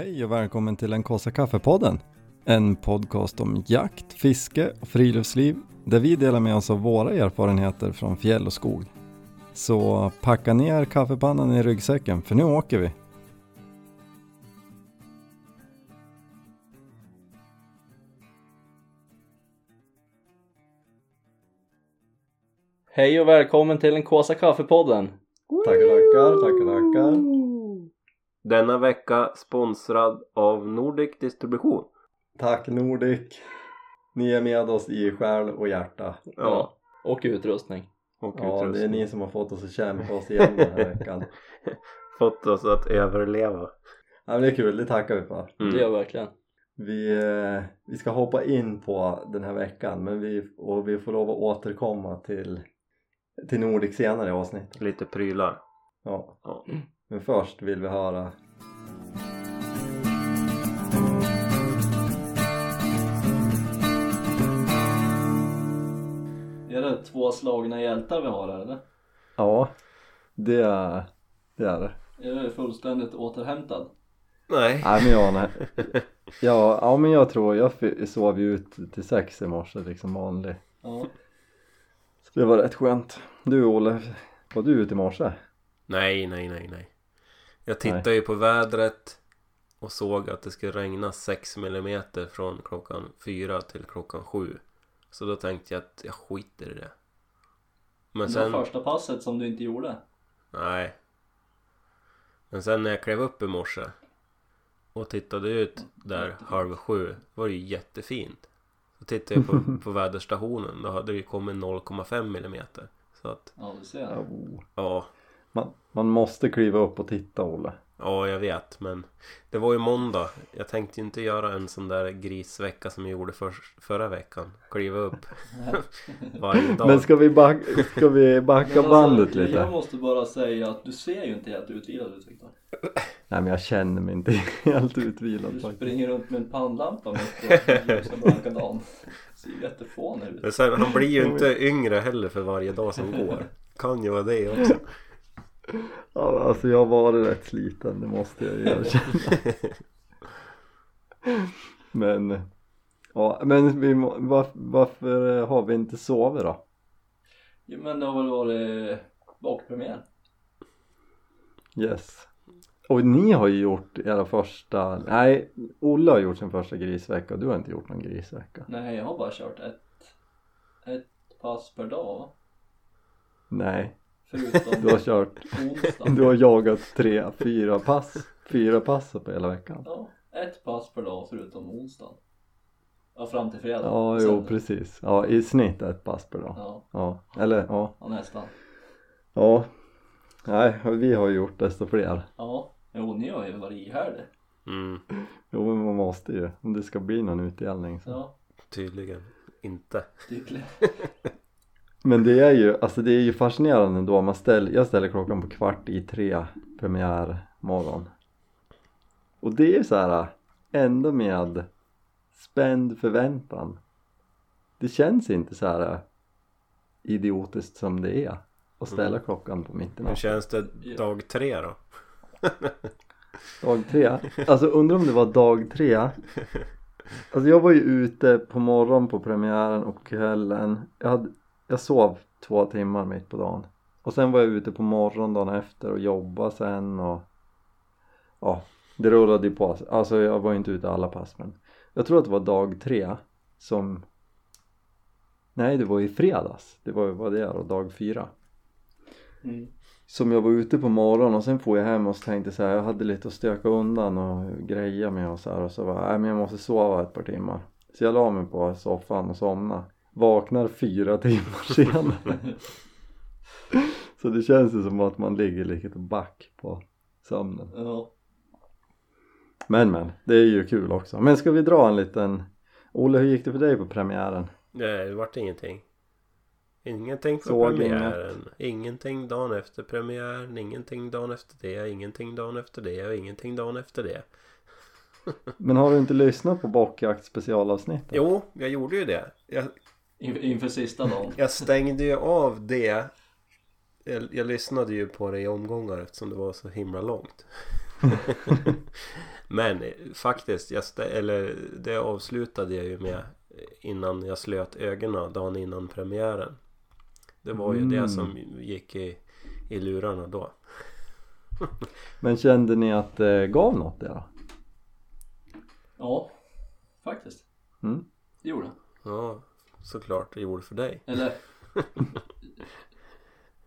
Hej och välkommen till den kaffe kaffepodden. En podcast om jakt, fiske och friluftsliv där vi delar med oss av våra erfarenheter från fjäll och skog. Så packa ner kaffepannan i ryggsäcken för nu åker vi. Hej och välkommen till den Kåsa Kaffepodden! Tackar, tackar, tackar, tackar. Denna vecka sponsrad av Nordic Distribution. Tack Nordic. Ni är med oss i själ och hjärta. Ja, och utrustning. Och Ja, det är utrustning. ni som har fått oss att kämpa oss igenom den här veckan. Fått oss att överleva. Ja, men det är kul, det tackar vi för. Mm. Det gör jag verkligen. Vi, eh, vi ska hoppa in på den här veckan men vi, och vi får lov att återkomma till, till Nordic senare i avsnittet. Lite prylar. Ja. Ja. Men först vill vi höra Är det två slagna hjältar vi har här eller? Ja, det är det. Är det. Är det fullständigt återhämtad? Nej. Nej men jag, nej. Ja, ja men jag tror jag sov ju ut till sex i morse liksom vanlig. Ja. Så det var rätt skönt. Du Olle, var du ute i morse? Nej, nej, nej, nej. Jag tittade ju på vädret och såg att det skulle regna 6 mm från klockan 4 till klockan 7. Så då tänkte jag att jag skiter i det. Men Det sen... var första passet som du inte gjorde. Nej. Men sen när jag klev upp i morse och tittade ut där halv sju var det ju jättefint. Så tittade jag på, på väderstationen då hade det ju kommit 0,5 millimeter. Så att Ja, du ser. Ja, Man, man måste kliva upp och titta Olle. ja jag vet men det var ju måndag. Jag tänkte ju inte göra en sån där grisvecka som jag gjorde för, förra veckan. Kliva upp varje dag. Men ska vi, back, ska vi backa alltså, bandet lite? Jag måste bara säga att du ser ju inte helt utvilad ut Viktor. Nej men jag känner mig inte helt Du utvilad faktiskt. springer runt med en pannlampa mitt på ljusa blanka dagen. Ser ju jättefånig ut. Men sen, han blir ju inte yngre heller för varje dag som går. Kan ju vara det också. Ja, alltså jag varit rätt sliten, det måste jag ju erkänna. men, ja, men vi, varför, varför har vi inte sovit då? Jo men det har väl varit bakpremiär. Yes. Och ni har ju gjort era första, nej Olle har gjort sin första grisvecka och du har inte gjort någon grisvecka. Nej jag har bara kört ett, ett pass per dag va? Nej, Förutom du har kört, onsdag. du har jagat tre, fyra pass, fyra pass på hela veckan. Ja, ett pass per dag förutom onsdagen. Ja, fram till fredag. Ja, Sen- jo precis. Ja, i snitt ett pass per dag. Ja, Ja, eller ja, ja, nästan. ja. Nej, vi har gjort desto fler. Ja, jo ni har ju varit ihärdig. Mm, Jo men man måste ju om det ska bli någon utdelning så. Ja, tydligen inte. tydligen. Men det är ju, alltså det är ju fascinerande då man ställer, jag ställer klockan på kvart i tre premiärmorgon. Och det är ju så här ändå med spänd förväntan. Det känns inte så här idiotiskt som det är att ställa klockan på mitten Hur av känns det dag tre då? Dag tre? Alltså undrar om det var dag tre? Alltså jag var ju ute på morgonen på premiären och kvällen jag, hade, jag sov två timmar mitt på dagen. Och sen var jag ute på morgonen dagen efter och jobbade sen och ja, det rullade ju på. Alltså jag var ju inte ute alla pass men jag tror att det var dag tre som Nej det var i fredags, det var ju vad det är och dag fyra. Mm. som jag var ute på morgonen och sen får jag hem och så tänkte så här, jag hade lite att stöka undan och greja med och så här och så var nej men jag måste sova ett par timmar. Så jag la mig på soffan och somnade vaknar fyra timmar senare så det känns ju som att man ligger lite back på sömnen Ja, men men det är ju kul också men ska vi dra en liten Olle hur gick det för dig på premiären? Nej, det vart ingenting. Ingenting på Såg premiären. Ingenting dagen efter premiären. Ingenting dagen efter det. Ingenting dagen efter det. Och ingenting dagen efter det. Men har du inte lyssnat på bockjakt specialavsnittet? Jo, jag gjorde ju det. Jag, inför sista dagen. jag stängde ju av det. Jag, jag lyssnade ju på det i omgångar eftersom det var så himla långt. Men faktiskt, jag stä- eller det avslutade jag ju med innan jag slöt ögonen dagen innan premiären. Det var ju Mm. det som gick i, i lurarna då. Men kände ni att det gav något det då? Ja, faktiskt. Mm. Det gjorde det. Ja, såklart det gjorde för dig. Eller jag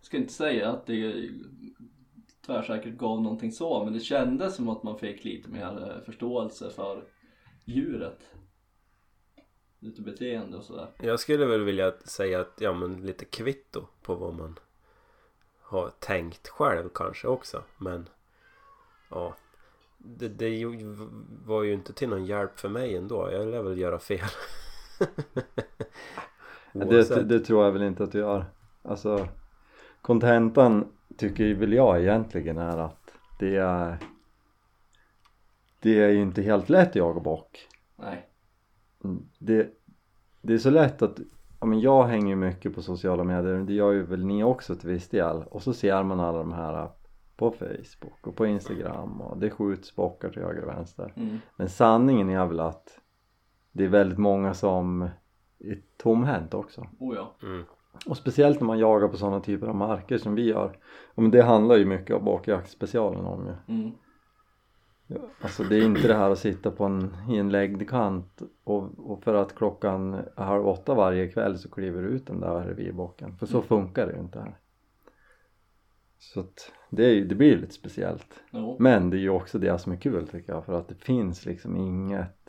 ska inte säga att det tvärsäkert gav någonting så men det kändes som att man fick lite mer eh, förståelse för djuret. Lite beteende och sådär. Jag skulle väl vilja säga att, ja men lite kvitto på vad man har tänkt själv kanske också. Men ja, det, det var ju inte till någon hjälp för mig ändå. Jag lär väl göra fel. Det, det tror jag väl inte att du gör. Alltså kontentan tycker väl jag egentligen är att det är det är ju inte helt lätt att jaga bock. Nej. Mm, Det, det är så lätt att ja, men jag hänger ju mycket på sociala medier, det gör ju väl ni också till viss del och så ser man alla de här på Facebook och på Instagram och det skjuts bockar till höger och vänster Mm. men sanningen är väl att det är väldigt många som är tomhänt också Oh ja. Mm. och speciellt när man jagar på sådana typer av marker som vi gör men det handlar ju mycket av bakjaktspecialen om ju Mm. Ja, Alltså det är inte det här att sitta på en, i en läggkant och, och för att klockan är halv åtta varje kväll så kliver du ut den där revirbocken för så Mm. funkar det ju inte här så att det, är, ju- det blir lite speciellt Jo. men det är ju också det som är kul tycker jag för att det finns liksom inget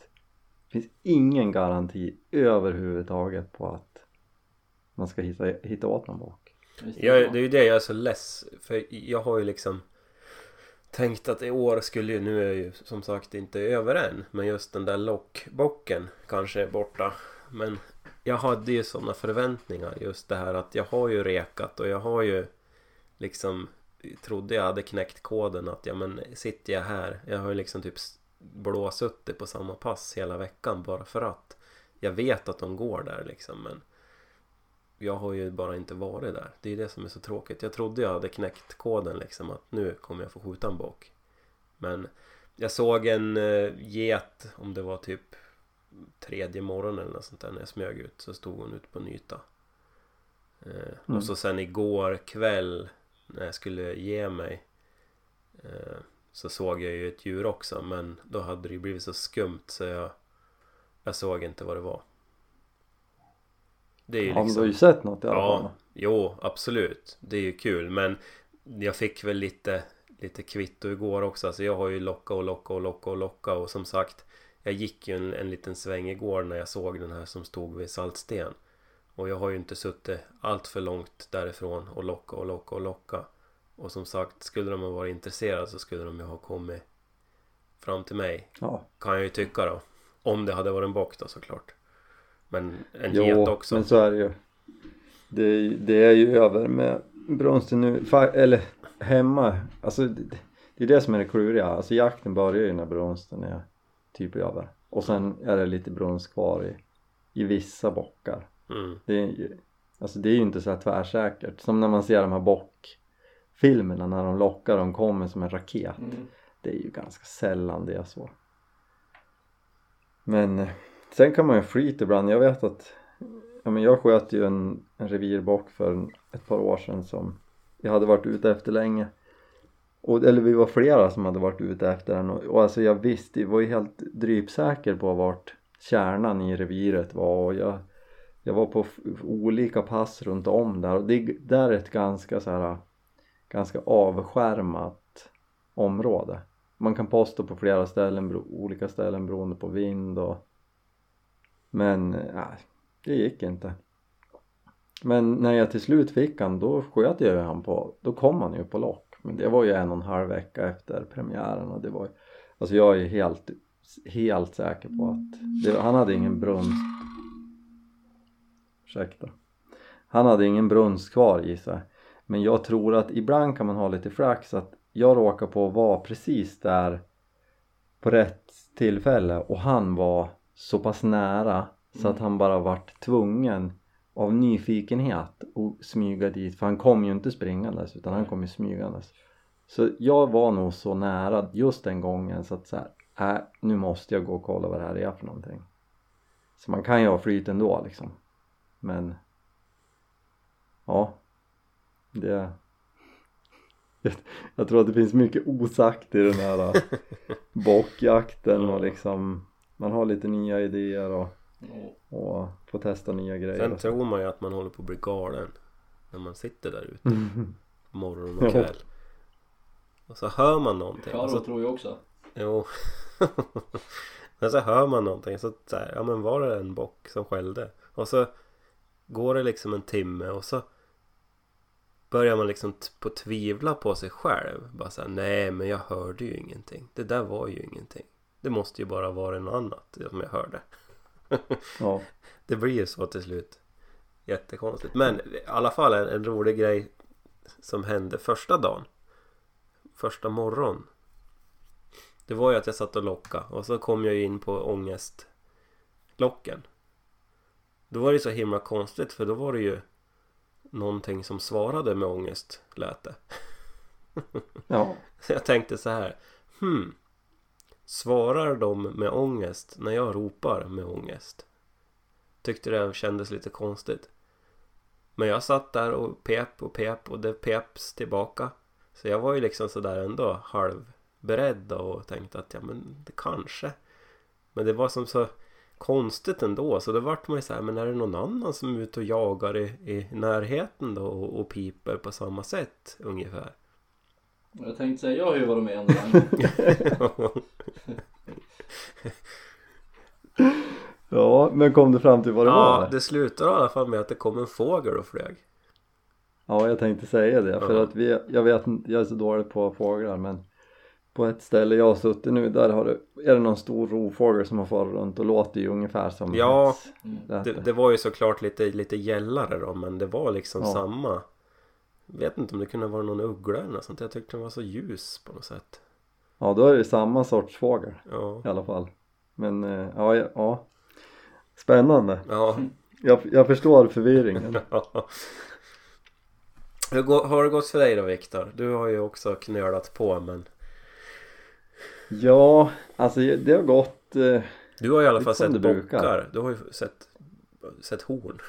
finns ingen garanti överhuvudtaget på att man ska hitta, hitta åt någon Visst Jag, det. är ju det jag är så less För jag har ju liksom Tänkt att i år skulle ju, nu är jag ju som sagt inte över än Men just den där lockbocken kanske är borta. Men jag hade ju sådana förväntningar just det här att jag har ju rekat och jag har ju liksom Trodde jag hade knäckt koden att ja men sitter jag här Jag har ju liksom typ blåsuttit på samma pass hela veckan bara för att Jag vet att de går där liksom men jag har ju bara inte varit där. Det är det som är så tråkigt. Jag trodde jag hade knäckt koden liksom att nu kommer jag få skjuta en bock. Men jag såg en uh, get om det var typ tredje morgonen eller något sånt där när jag smög ut så stod hon ute på en yta. Eh, Mm. Och så sen igår kväll när jag skulle ge mig eh, så såg jag ju ett djur också men då hade det ju blivit så skumt så jag jag såg inte vad det var. Det är ju liksom... du har ju sett något i alla fall Ja, jo absolut. Det är ju kul men jag fick väl lite, lite kvitto igår också. Alltså jag har ju locka och locka och locka och locka och som sagt jag gick ju en, en liten sväng igår när jag såg den här som stod vid Saltsten. Och jag har ju inte suttit allt för långt därifrån och locka och locka och locka. Och som sagt, skulle de ha varit intresserade så skulle de ju ha kommit fram till mig. ja. Kan jag ju tycka då. Om det hade varit en bock då såklart. Men en Jo, get också. men så är det ju det, är- det är ju över med brunsten nu, Fa- eller hemma, alltså det, det är det som är det kluriga, alltså jakten börjar ju när brunsten är typ över och sen är det lite brunst kvar i, i vissa bockar Mm. det är alltså det är ju inte så här tvärsäkert som när man ser de här bockfilmerna när de lockar de kommer som en raket. Mm. det är ju ganska sällan det är så. Men eh, sen kan man ju flyta ibland. Jag vet att ja, men jag sköt ju en, en revirbock för ett par år sedan som jag hade varit ute efter länge. Och, eller vi var flera som hade varit ute efter den. Och, och alltså jag visste, jag var ju helt drypsäker på vart kärnan i reviret var. Och jag, jag var på olika pass runt om där. Och det där är ett ganska så här ganska avskärmat område. Man kan posta på flera ställen, olika ställen beroende på vind och men nej, det gick inte. Men när jag till slut fick han då sköt jag ju han på, då kom han ju på lock. Men det var ju en och en halv vecka efter premiären och det var ju alltså jag är ju helt helt säker på att det, han hade ingen brunst. Ursäkta. Han hade ingen brunst kvar gissar jag men jag tror att ibland kan man ha lite flax att jag råkar på att vara precis där på rätt tillfälle och han var så pass nära så att han bara vart tvungen av nyfikenhet att smyga dit. För han kom ju inte springandes utan han kom ju smygandes. Så jag var nog så nära just den gången så att så här, äh, nu måste jag gå och kolla vad det här är för någonting. Så man kan ju ha flyt ändå liksom. Men ja, det jag tror att det finns mycket osagt i den här bockjakten och liksom man har lite nya idéer och, och får testa nya grejer. Sen tror man ju att man håller på att bli galen när man sitter där ute Mm. morgon och kväll. Och så hör man någonting. Karo så, tror jag också. jo. men så hör man någonting så, så här, ja men var det en bock som skällde? Och så går det liksom en timme och så börjar man liksom på tvivla på sig själv. Bara såhär, nej men jag hörde ju ingenting. Det där var ju ingenting. Det måste ju bara vara något annat som jag hörde. Ja. Det blir ju så till slut. Jättekonstigt. Men i alla fall en, en rolig grej som hände första dagen. Första morgon. Det var ju att jag satt och lockade och så kom jag ju in på ångestlocken. Då var det så himla konstigt för då var det ju någonting som svarade med ångest lät det. ja. Så jag tänkte så här. Hmm. Svarar de med ångest när jag ropar med ångest? Tyckte det kändes lite konstigt. Men jag satt där och pep och pep och det peps tillbaka. Så jag var ju liksom sådär ändå halvberedd och tänkte att ja men det kanske. Men det var som så konstigt ändå så då vart man ju såhär men är det någon annan som är ute och jagar i, i närheten då och, och piper på samma sätt ungefär? Jag tänkte säga, jag har ju varit med det. ja, men kom du fram till vad det ja, var? det slutar i alla fall med att det kom en fågel och flög. Ja, jag tänkte säga det för Ja. att vi, jag vet jag är så dålig på fåglar men på ett ställe jag har suttit nu där har det, är det någon stor rovfågel som har farit runt och låter ju ungefär som Ja, ett- Mm. Det, det var ju såklart lite, lite gällare då men det var liksom Ja. samma. Vet inte om det kunde vara någon uggla eller något sånt. Jag tyckte den var så ljus på något sätt. Ja, då är det samma sorts fågel Ja. i alla fall. Men eh, ja, ja, ja. Spännande. Ja. Jag, jag förstår förvirringen. Hur går, har det gått för dig då Viktor? Du har ju också knölat på men Ja, alltså det har gått eh, Du har i alla fall sett bockar. Du har ju sett, sett horn.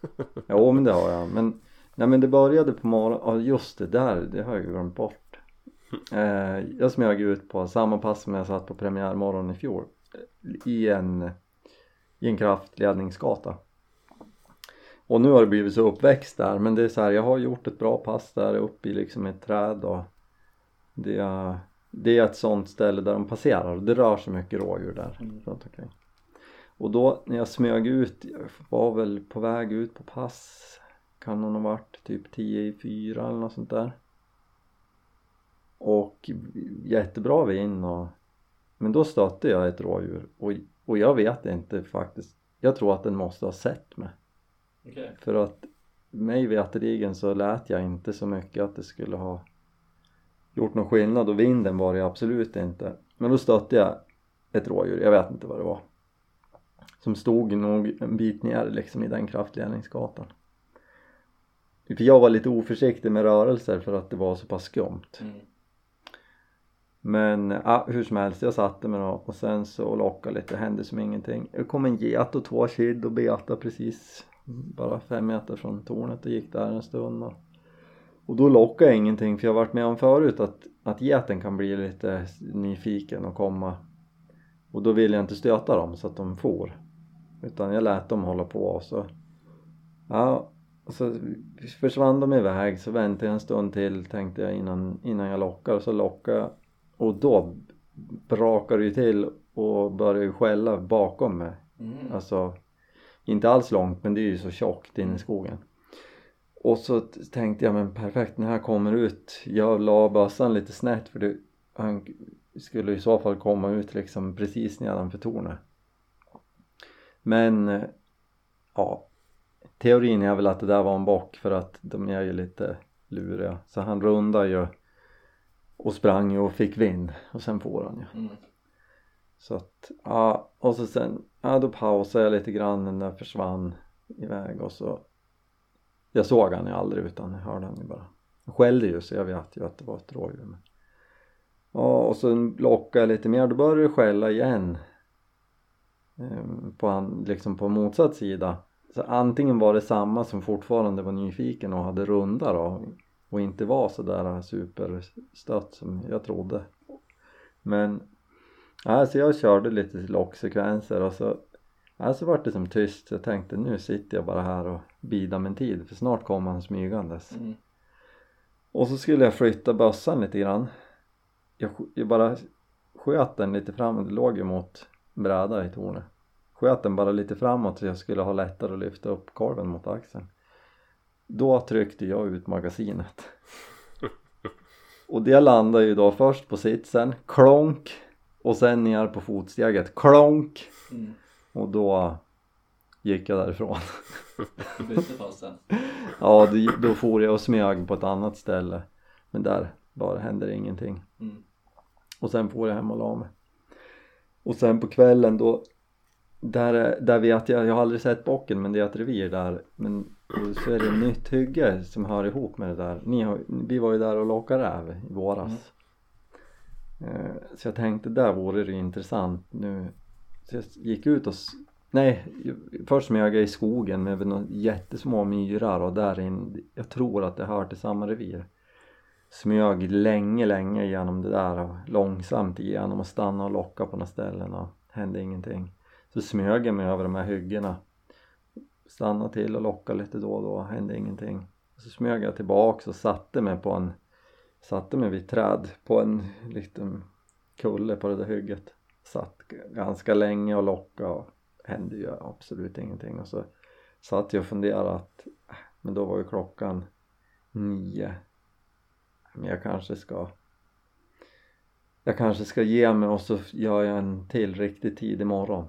Jo men det har jag men Nej men det började på morgonen, ja just det där, det har jag glömt bort eh, Jag smög ut på samma pass som jag satt på premiärmorgon i fjol I en, i en kraftledningsgata Och nu har det blivit så uppväxt där men det är så här, jag har gjort ett bra pass där uppe i liksom ett träd och det är, det är ett sånt ställe där de passerar och det rör sig mycket rådjur där Mm. runt omkring och då när jag smög ut, jag var väl på väg ut på pass kan hon ha varit typ 10 i 4 eller något sånt där och jättebra vind och men då stötte jag ett rådjur och, och jag vet inte faktiskt jag tror att den måste ha sett mig Okej. för att mig veterligen så lät jag inte så mycket att det skulle ha gjort någon skillnad och vinden var det absolut inte. Men då stötte jag ett rådjur, jag vet inte vad det var. Som stod nog en bit ner liksom i den kraftledningsgatan. För jag var lite oförsiktig med rörelser för att det var så pass skumt. Mm. men ja, hur som helst, jag satte mig då och sen så lockade lite, det hände som ingenting. Det kom en get och två kid och betade precis bara fem meter från tornet och gick där en stund och, och då lockade jag ingenting för jag har varit med om förut att, att geten kan bli lite nyfiken och komma. Och då vill jag inte stöta dem så att de for utan jag lät dem hålla på och så ja och så försvann de iväg. Så väntade jag en stund till tänkte jag innan, innan jag lockar. Så lockade jag och då brakar det ju till och börjar ju skälla bakom mig. Mm. alltså inte alls långt men det är ju så tjockt in i skogen och så tänkte jag men perfekt när jag kommer ut jag la bössan lite snett för det, han skulle i så fall komma ut liksom precis nedanför tornet. Men eh, ja teorin är väl att det där var en bock för att de är ju lite luriga. Så han rundade ju och sprang ju och fick vind och sen får han ju. Mm. så att, ja, och så sen, ja då pausade jag lite grann den där försvann iväg och så jag såg han ju aldrig utan jag hörde han ju bara. Han skällde ju så jag vet ju att det var ett rådjur men... Ja, och så lockade jag lite mer, då började det skälla igen. Ehm, på, han, liksom på motsatt sida. Så antingen var det samma som fortfarande var nyfiken och hade runda då och inte var sådär superstött som jag trodde. Men alltså jag körde lite locksekvenser och så alltså vart det som tyst. Jag tänkte nu sitter jag bara här och bidar min tid för snart kommer han smygandes. Mm. och så skulle jag flytta bössan lite grann. Jag, jag bara sköt den lite framåt, det låg ju mot bräda i tornet. Sköt den bara lite framåt så jag skulle ha lättare att lyfta upp korven mot axeln. Då tryckte jag ut magasinet. Och det landade ju då först på sitsen, klonk och sen ner på fotsteget, klonk. Mm. Och då gick jag därifrån. Ja då, for jag och smög på ett annat ställe. Men där bara hände det ingenting. Mm. och sen får jag hem och la mig. Och sen på kvällen då där, är- där vet jag, jag har aldrig sett bocken men det är ett revir där. Men så är det ett nytt hygge som hör ihop med det där. Ni har, vi var ju där och lockade räv i våras. Eh, så jag tänkte där vore det intressant nu så jag gick ut och nej först smög jag i skogen med några jättesmå myrar och där in jag tror att det hör till samma revir smög länge, länge genom det där och långsamt igenom och stannade och lockade på några ställen och hände ingenting. Så smög jag mig över de här hyggena. Stannade till och lockade lite då och då, hände ingenting. Så smög jag tillbaks och satte mig på en satte mig vid ett träd på en liten kulle på det där hygget. Satt ganska länge och lockade och hände ju absolut ingenting. Och så satt jag och funderade att äh, men då var ju klockan nio. Men jag kanske ska jag kanske ska ge mig och så gör jag en till riktigt tidig morgon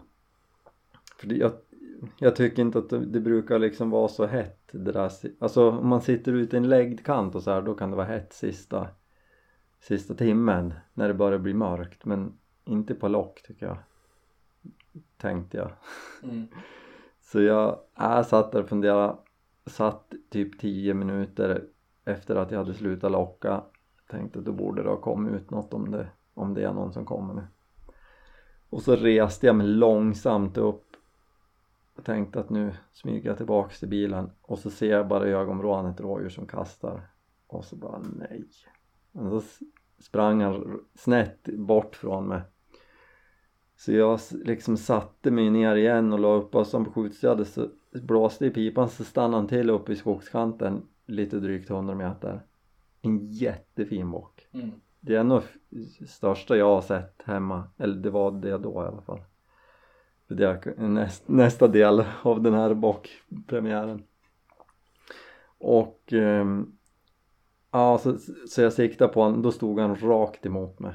för det, jag, jag tycker inte att det, det brukar liksom vara så hett det där, alltså om man sitter ute i en läggd kant och så här då kan det vara hett sista sista timmen när det börjar bli mörkt. Men inte på lock tycker jag. Tänkte jag. Mm. så jag, jag satt där och funderade. Satt typ 10 minuter efter att jag hade slutat locka. Tänkte att då borde det ha kommit ut något om det, om det är någon som kommer nu. Och så reste jag mig långsamt upp. Och tänkte att nu smyger jag tillbaks till bilen. Och så ser jag bara i ögonvrån ett rådjur som kastar. Och så bara nej. Och så sprang han snett bort från mig så jag liksom satte mig ner igen och la upp bössan på skjutstödet så blåste i pipan så stannade han till uppe i skogskanten lite drygt 100 meter. En jättefin bock. Mm. det är nog största jag har sett hemma. Eller det var det då i alla fall. Det är näst, nästa del av den här bockpremiären. Och ehm, ja så, så jag siktade på honom, då stod han rakt emot mig.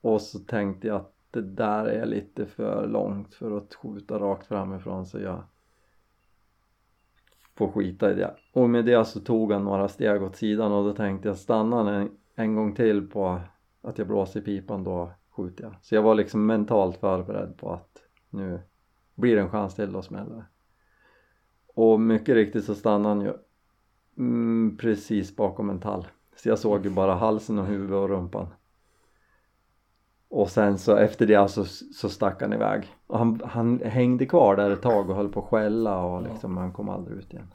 Och så tänkte jag att det där är lite för långt för att skjuta rakt framifrån så jag får skita i det. Och med det så tog han några steg åt sidan och då tänkte jag stanna han en, en gång till på att jag blåser i pipan då skjuter jag. Så jag var liksom mentalt förberedd på att nu blir det en chans till då smäller det och mycket riktigt så stannade han ju mm, precis bakom en tall. Så jag såg ju bara halsen och huvudet och rumpan och sen så efter det så, så stack han iväg. Och han, han hängde kvar där ett tag och höll på att skälla och liksom han kom aldrig ut igen.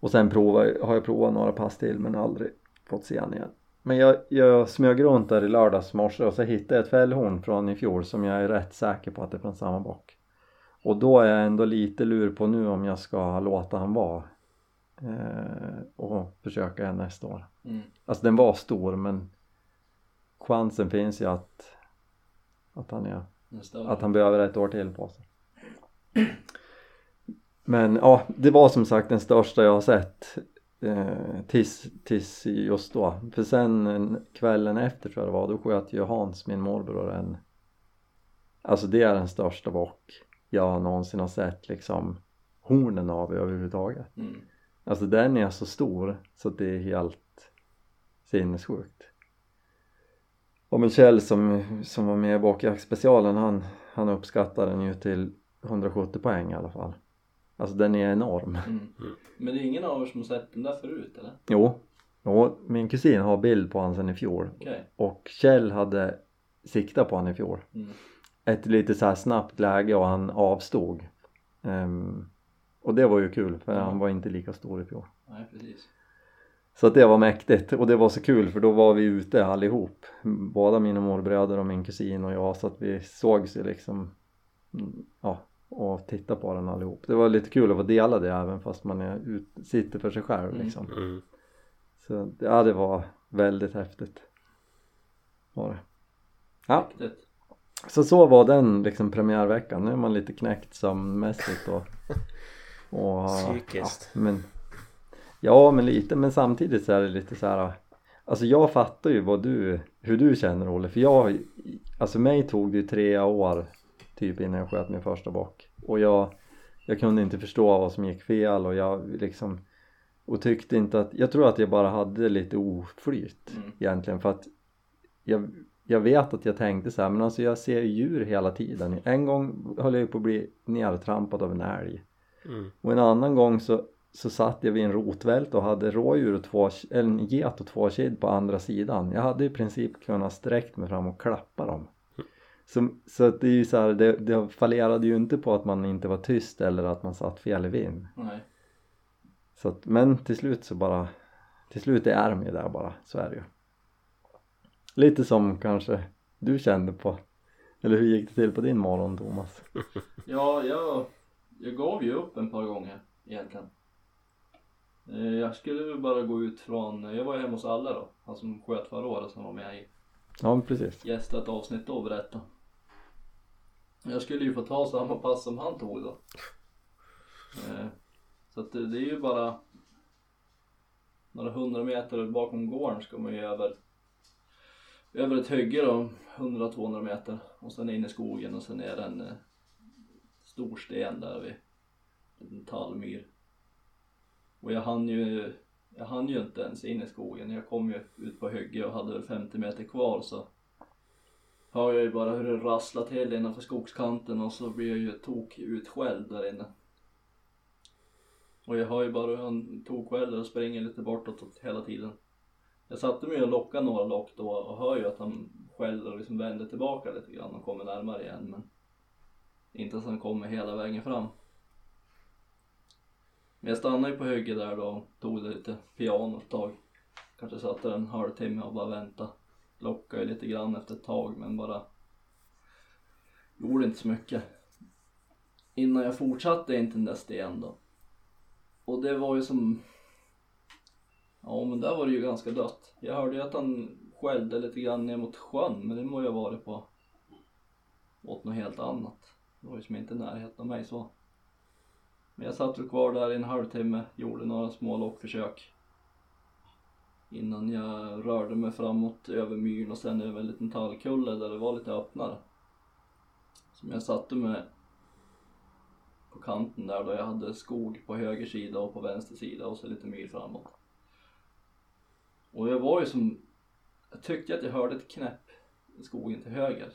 Och sen prova, har jag provat några pass till men aldrig fått se han igen. Men jag, jag smög runt där i lördags morse och så hittade jag ett fällhorn från i fjol som jag är rätt säker på att det är från samma bock. Och då är jag ändå lite lur på nu om jag ska låta han vara eh, och försöka igen nästa år. Mm. Alltså den var stor men chansen finns ju att att han, är, att han behöver ett år till på sig. Men ja, det var som sagt den största jag har sett eh, tills, tills just då. För sen kvällen efter tror jag det var, då sköt ju Hans, min morbror, en Alltså det är den största bock jag någonsin har sett liksom hornen av överhuvudtaget. Mm. Alltså den är så stor så att det är helt sinnessjukt. Och Michel som, som var med i bakjaktspecialen han, han uppskattar den ju till 170 poäng i alla fall. Alltså den är enorm. Mm. Men det är ingen av er som har sett den där förut eller? Jo, jo min kusin har bild på han sen i fjol Okej. och Kjell hade siktat på han i fjol. Mm. Ett lite så här snabbt läge och han avstod. Ehm, och det var ju kul för Ja. han var inte lika stor i fjol. Nej precis. Så att det var mäktigt och det var så kul för då var vi ute allihop. Båda mina morbröder och min kusin och jag så att vi sågs ju liksom ja, och tittade på den allihop. Det var lite kul att vara delade även fast man är ut, sitter för sig själv Mm. liksom. Mm. Så ja, det var väldigt häftigt. Var det. Ja, så så var den liksom premiärveckan. Nu är man lite knäckt sömnmässigt och, och Psykiskt. Ja, men, ja men lite men samtidigt så är det lite så här. Alltså jag fattar ju vad du, hur du känner Olle för jag, alltså mig tog det ju tre år typ innan jag sköt min första bock och jag, jag kunde inte förstå vad som gick fel och jag liksom och tyckte inte att, jag tror att jag bara hade lite oflyt Mm. egentligen för att jag, jag vet att jag tänkte så här men alltså jag ser ju djur hela tiden en gång höll jag ju på att bli nertrampad av en älg Mm. och en annan gång så, så satt jag vid en rotvält och hade rådjur och två, eller en get och två kid på andra sidan. Jag hade i princip kunnat sträckt mig fram och klappa dem. Så, så att det är ju så här, det, det fallerade ju inte på att man inte var tyst eller att man satt fel i vind. Nej. Så att, men till slut så bara, till slut är de ju där bara, så är det ju. Lite som kanske du kände på, eller hur gick det till på din morgon Thomas? Ja, jag, jag gav ju upp en par gånger egentligen. Eh, Jag skulle bara gå ut från, jag var ju hemma hos Alle då, han som sköt förra året som var med i Ja precis. gästa ett avsnitt då och berätta. Jag skulle ju få ta samma pass som han tog då. Eh, Så att det, är ju bara några hundra meter bakom gården ska man ju över över ett hygge då, 100-200 meter och sen in i skogen och sen är det en eh, stor sten där vid en tallmyr. Och jag hann ju jag hann ju inte ens in i skogen. Jag kom ju ut på hygge och hade väl 50 meter kvar så hör jag ju bara hur det rasslar till innanför skogskanten och så blir jag ju tok utskälld där inne. Och jag hör ju bara hur han tokskäller och springer lite bortåt hela tiden. Jag satte mig och lockade några lock då och hör ju att han skäller och liksom vänder tillbaka lite grann och kommer närmare igen men inte så han kommer hela vägen fram. Men jag stannade ju på hygget där då och tog det lite piano ett tag. Kanske satt där en halvtimme och bara väntade. Lockade ju lite grann efter ett tag men bara gjorde inte så mycket. Innan jag fortsatte in till den där sten då. Och det var ju som Ja men där var det ju ganska dött. Jag hörde ju att han skällde lite grann ner mot sjön men det må ju ha varit på åt något helt annat. Det var ju som inte i närheten av mig så. Men jag satt väl kvar där i en halvtimme, gjorde några små lockförsök. Innan jag rörde mig framåt över myren och sen över en liten tallkulle där det var lite öppnare. Som jag satte mig på kanten där då jag hade skog på höger sida och på vänster sida och så lite myr framåt. Och jag var ju som, jag tyckte att jag hörde ett knäpp i skogen till höger.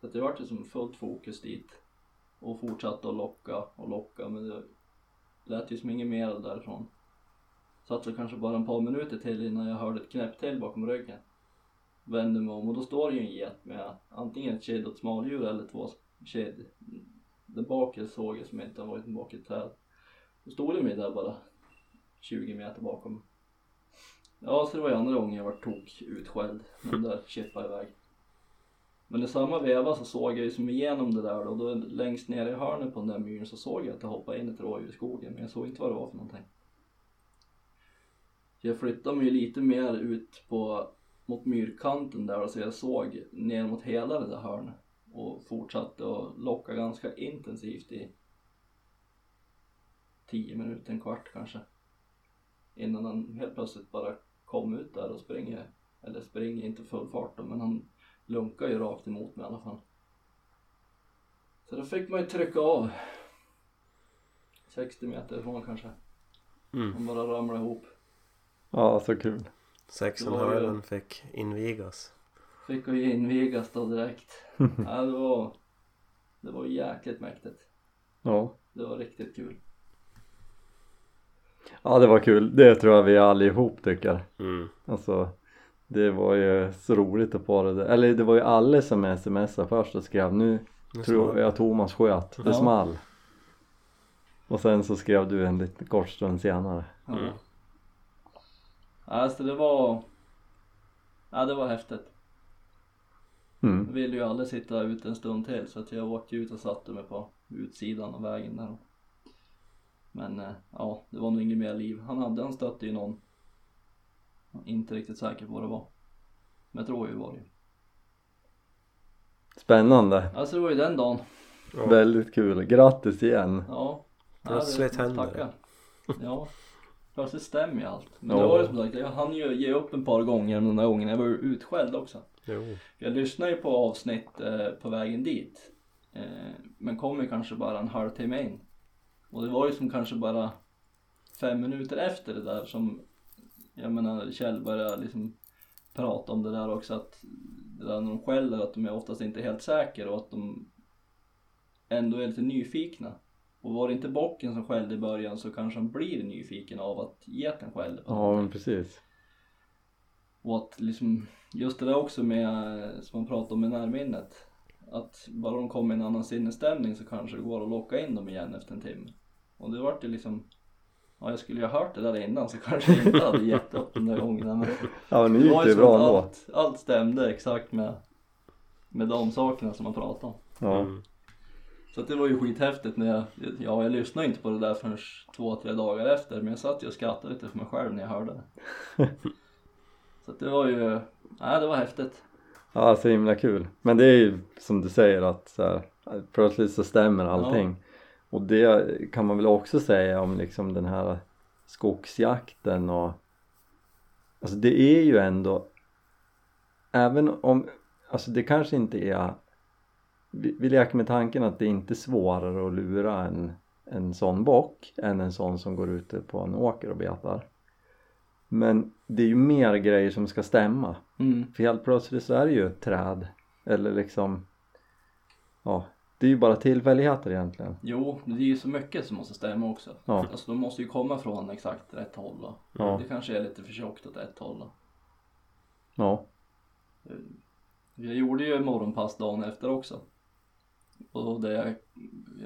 Så att det vart ju som fullt fokus dit. Och fortsatte att locka och locka men det lät ju som inget mer därifrån. Satt väl kanske bara en par minuter till innan jag hörde ett knäpp till bakom ryggen. Vände mig om och då står det ju en get med antingen ett kid och ett smaldjur eller två kid. Den bakre såg jag som inte har varit bak i ett träd. Då stod de ju där bara 20 meter bakom. Ja, så det var ju andra gången jag var tok utskälld. Den där chippade iväg. Men i samma veva så såg jag ju som igenom det där och då längst ner i hörnet på den där myren så såg jag att det hoppade in ett rådjur i skogen men jag såg inte vad det var för någonting. Så jag flyttade mig ju lite mer ut på mot myrkanten där och så jag såg ner mot hela det där hörnet och fortsatte att locka ganska intensivt i 10 minuter, en kvart kanske. Innan han helt plötsligt bara kom ut där och springer, eller springer inte full fart då, men han lunkar ju rakt emot mig i alla fall. Så då fick man ju trycka av 60 meter ifrån kanske. Mm. Han bara ramlade ihop. Ja så kul. Hörlen fick invigas. Fick ju invigas då direkt. ja, det var, det var jäkligt mäktigt. Ja. det var riktigt kul. Ja det var kul, det tror jag vi allihop tycker Mm. Alltså det var ju så roligt att få det. Eller det var ju alla som smsade först och skrev nu tror jag Thomas sköt, det Ja. small Och sen så skrev du en liten kort stund senare Ja. Mm. Alltså det var, ja det var häftigt. Jag mm. ville ju aldrig sitta ute en stund till så att jag åkte ut och satte mig på utsidan av vägen där. Men eh, ja, det var nog inget mer liv. Han hade, han stötte ju någon. Inte riktigt säker på vad det var. Men jag tror ju det var det. Spännande, Alltså det var ju den dagen. Ja. väldigt kul, grattis igen Ja. Plötsligt det- händer tackar. Ja. Plötsligt stämmer ju allt. Men Ja. det var ju som sagt, jag hann ju ge upp en par gånger den där gången jag var ju utskälld också. Jo. Jag lyssnade ju på avsnitt eh, på vägen dit. Eh, men kom ju kanske bara en halvtimme in. Och det var ju som kanske bara fem minuter efter det där som jag menar Kjell började liksom prata om det där också att det där när de skäller att de är oftast inte helt säkra och att de ändå är lite nyfikna. Och var det inte bocken som skällde i början så kanske han blir nyfiken av att geten skäller på Ja men precis Och att liksom, just det där också med, som man pratar om med närminnet. Att bara de kommer i en annan sinnesstämning så kanske det går att locka in dem igen efter en timme. Och det vart ju liksom, ja jag skulle ju ha hört det där innan så kanske jag inte hade gett upp den där gången. Men Ja nu det gick det ju bra ändå allt, allt stämde exakt med, med de sakerna som man pratade om. Ja, Mm. Så att det var ju skithäftigt när jag, ja jag lyssnade inte på det där förrän två, tre dagar efter men jag satt ju och skrattade lite för mig själv när jag hörde det. Så att det var ju, nej det var häftigt. ja så himla kul Men det är ju som du säger att så här, plötsligt så stämmer allting Och det kan man väl också säga om liksom den här skogsjakten och Alltså det är ju ändå Även om, alltså det kanske inte är Vi, vi leker med tanken att det inte är svårare att lura en, en sån bock än en sån som går ute på en åker och betar Men det är ju mer grejer som ska stämma Mm. för helt plötsligt så är det ju ett träd eller liksom Ja, det är ju bara tillfälligheter egentligen Jo, det är ju så mycket som måste stämma också. Ja. Alltså de måste ju komma från exakt rätt håll då. Ja. Det kanske är lite för tjockt åt ett håll då. Ja, Jag gjorde ju morgonpass dagen efter också. Och det jag,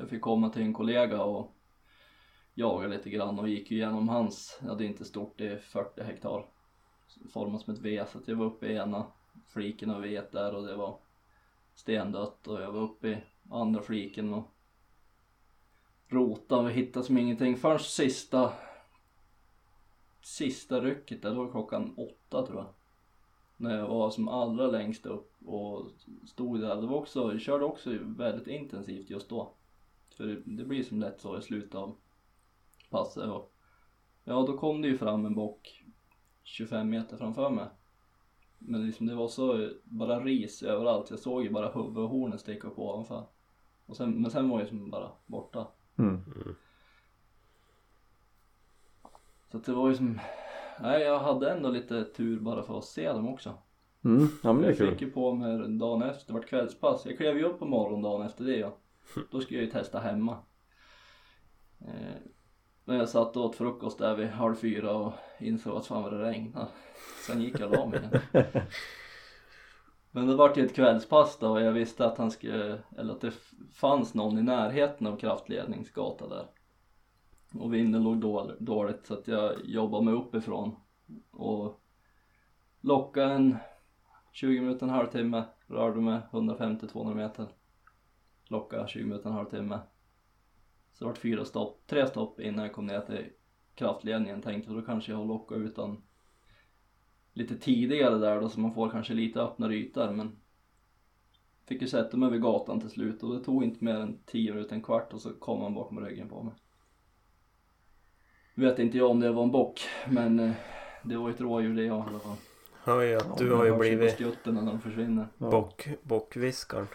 jag fick komma till en kollega och jaga lite grann och gick ju igenom hans, ja det är inte stort, det är 40 hektar. Format som ett V så att jag var uppe i ena fliken av vet där och det var stendött och jag var uppe i andra fliken och rota och hittade som ingenting förrän sista sista rycket där, då var klockan åtta tror jag när jag var som allra längst upp och stod där. Det var också, jag körde också väldigt intensivt just då. För det, det blir som lätt så i slutet av passet. Och, ja, då kom det ju fram en bock 25 meter framför mig. Men liksom det var så, bara ris överallt. Jag såg ju bara huvudhornen sticka upp ovanför. Och sen, men sen var jag som bara borta. mm. Så att det var ju som, nej jag hade ändå lite tur bara för att se dem också. Mm. ja men det är Jag fick kul ju på mig dagen efter, det var kvällspass. Jag klev ju upp på morgonen dagen efter det ja. Då skulle jag ju testa hemma. Eh, men jag satt och åt frukost där vid halv fyra och insåg att fan vad det regnade. Sen gick jag och la mig igen. Men det vart ju ett kvällspass då och jag visste att han skulle, eller att det fanns någon i närheten av kraftledningsgatan där. Och vinden låg dåligt så att jag jobbade mig uppifrån och lockade en 20 minuter, en halvtimme, rörde mig 150-200 meter. lockade 20 minuter, en halvtimme. Så det vart fyra stopp, tre stopp innan jag kom ner till kraftledningen. Tänkte då kanske jag har lockat utan lite tidigare där då så man får kanske lite öppnare ytor men fick ju sätta mig vid gatan till slut och det tog inte mer än 10 minuter, en kvart och så kom han bakom ryggen på mig. Vet inte jag om det var en bock men eh, det var ju ett rådjur det jag i alla fall. Hör ju att du Ja, har ju blivit när de försvinner. ja. bock, bockviskaren.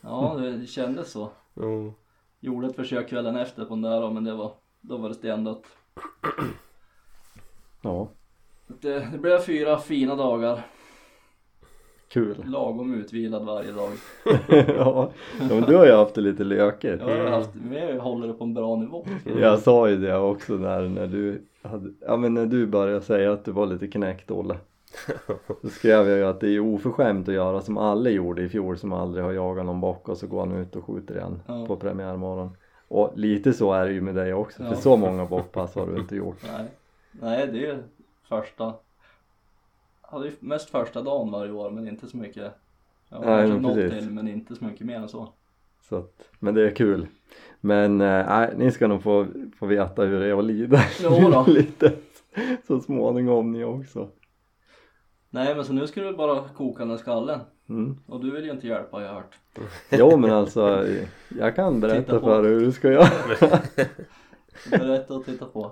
Ja, det, kändes så. Jo. Gjorde ett försök kvällen efter på den där men det var, då var det stendött. ja, Det, det blev fyra fina dagar. Kul. Lagom utvilad varje dag. ja, ja, men du har ju haft det lite lökigt. Jag har haft, vi håller det på en bra nivå. Jag sa ju det också när, när du hade, ja men när du började säga att du var lite knäckt Olle. Så skrev jag ju att det är oförskämt att göra som alla gjorde i fjol som aldrig har jagat någon bock och så går han ut och skjuter igen Ja. på premiärmorgon. Och lite så är det ju med dig också Ja. för så många bockpass har du inte gjort. Nej, Nej det är första. Hade ju mest första dagen varje år men inte så mycket. Jag har Nej, men precis. till men inte så mycket mer än så. Så att, men det är kul. Men eh, nej, ni ska nog få, få veta hur det är att lida lite så småningom ni också. Nej men så nu ska du bara koka den skallen. Mm. Och du vill ju inte hjälpa har jag hört. Jo men alltså jag kan berätta för dig hur du ska göra. Berätta och titta på.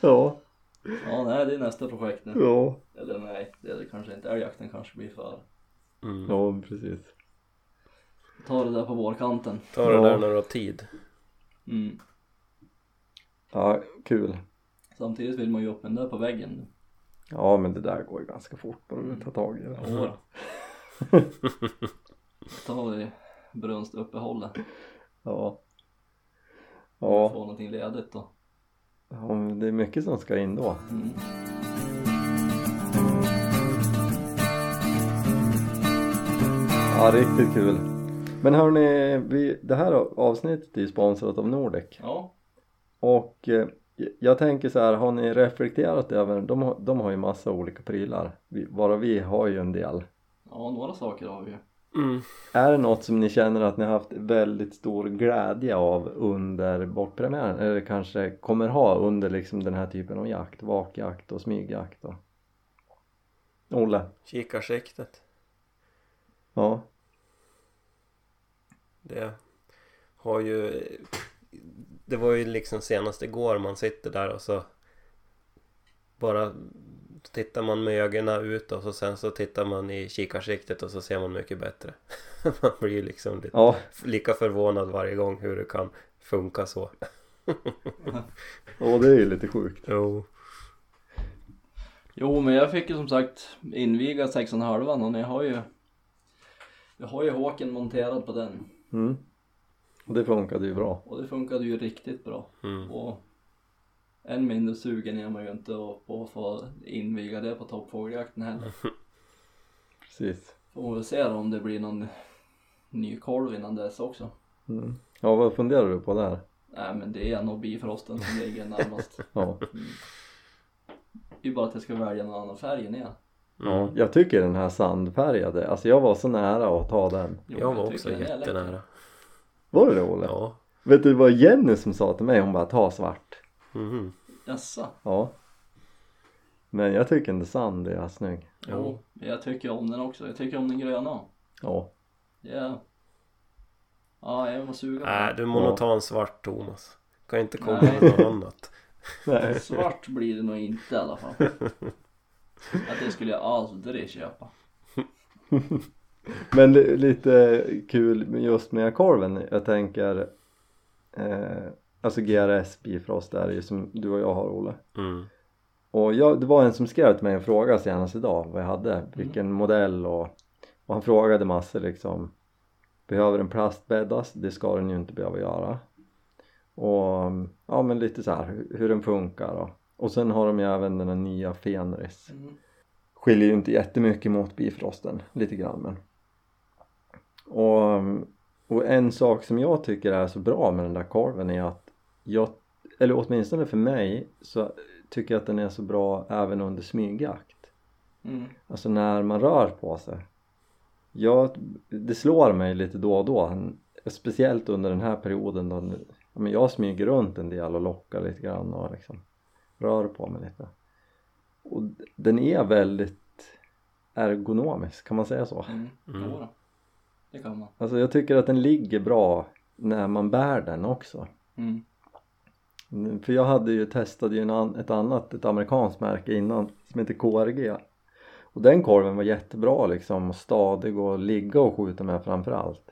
ja, Ja nej det är nästa projekt nu. ja, Eller nej det är det kanske inte. Älgjakten kanske blir för. Mm. ja precis. Ta det där på vårkanten. Ta det Ja. där när du har tid. Mm. Ja, kul. Samtidigt vill man ju upp den där på väggen. Ja men det där går ju ganska fort bara du tar tag i det. Då. Ta det brunstuppehållet. Ja. Få Ja, någonting ledigt då. Ja det är mycket som ska in då. Mm. Ja, riktigt kul. Men hörni, vi, det här avsnittet är ju sponsrat av Nordic. Ja. Och eh, jag tänker så här, har ni reflekterat över, de de har ju massa olika prylar. Vi, bara vi har ju en del. Ja några saker har vi ju. Mm. Är det något som ni känner att ni har haft väldigt stor glädje av under bortpremiären? Eller kanske kommer ha under liksom den här typen av jakt? Vakjakt och smygjakt och... Olle? Kikarsiktet. Ja. Det har ju... Det var ju liksom senast igår man sitter där och så bara tittar man med ögonen ut och så sen så tittar man i kikarsiktet och så ser man mycket bättre. Man blir ju liksom lite, Ja, lika förvånad varje gång hur det kan funka så. och det är ju lite sjukt. Jo. Jo men jag fick ju som sagt inviga 6,5 och jag har ju Jag har ju håken monterad på den Mm. Och det funkade ju bra. och det funkade ju riktigt bra Mm. och än mindre sugen är man ju inte att- på att få inviga det på toppfågeljakten heller. Precis. Får väl se då om det blir någon ny kolv innan dess också. Mm. Ja, vad funderar du på där? Nej men det är nog bifrosten som ligger närmast. Ja. Det är bara att jag ska välja någon annan färg än er. ja. Jag tycker den här sandfärgade, alltså jag var så nära att ta den. Jo, Jag var tycker också jättenära. Var det det Olle? Ja. Vet du det var Jenny som sa till mig, hon bara ta svart. Mhm. Jaså? Ja. Men jag tycker den sand är snygg. Jo, jag tycker om den också. Jag tycker om den gröna. Ja. Ja. Ja, jag var sugen på Nej, du är monoton svart Thomas. Kan inte komma Nej. med något annat. Nej. Svart blir det nog inte i alla fall. Att det skulle jag aldrig köpa. Men li- lite kul just med korven, jag tänker eh, Alltså GRS Bifrost är det ju som du och jag har Olle. Mm. Och jag, det var en som skrev till mig en fråga senast idag vad jag hade, vilken modell och, och han frågade massor liksom Behöver den plastbäddas? Det ska den ju inte behöva göra. Och ja men lite så här hur, hur den funkar och, och sen har de ju även den här nya Fenris. Mm. Skiljer ju inte jättemycket mot Bifrosten, lite grann men. Och, och en sak som jag tycker är så bra med den där korven är att jag, eller åtminstone för mig så tycker jag att den är så bra även under smygjakt. Mm. Alltså när man rör på sig. Jag, det slår mig lite då och då, speciellt under den här perioden då men jag smyger runt en del och lockar lite grann och liksom rör på mig lite. Och den är väldigt ergonomisk, kan man säga så? Mm. Mm. Det kan man. Alltså jag tycker att den ligger bra när man bär den också. Mm. För jag hade ju testat ju en ett annat, ett amerikanskt märke innan som heter KRG och den korven var jättebra liksom och stadig och ligga och skjuta med framförallt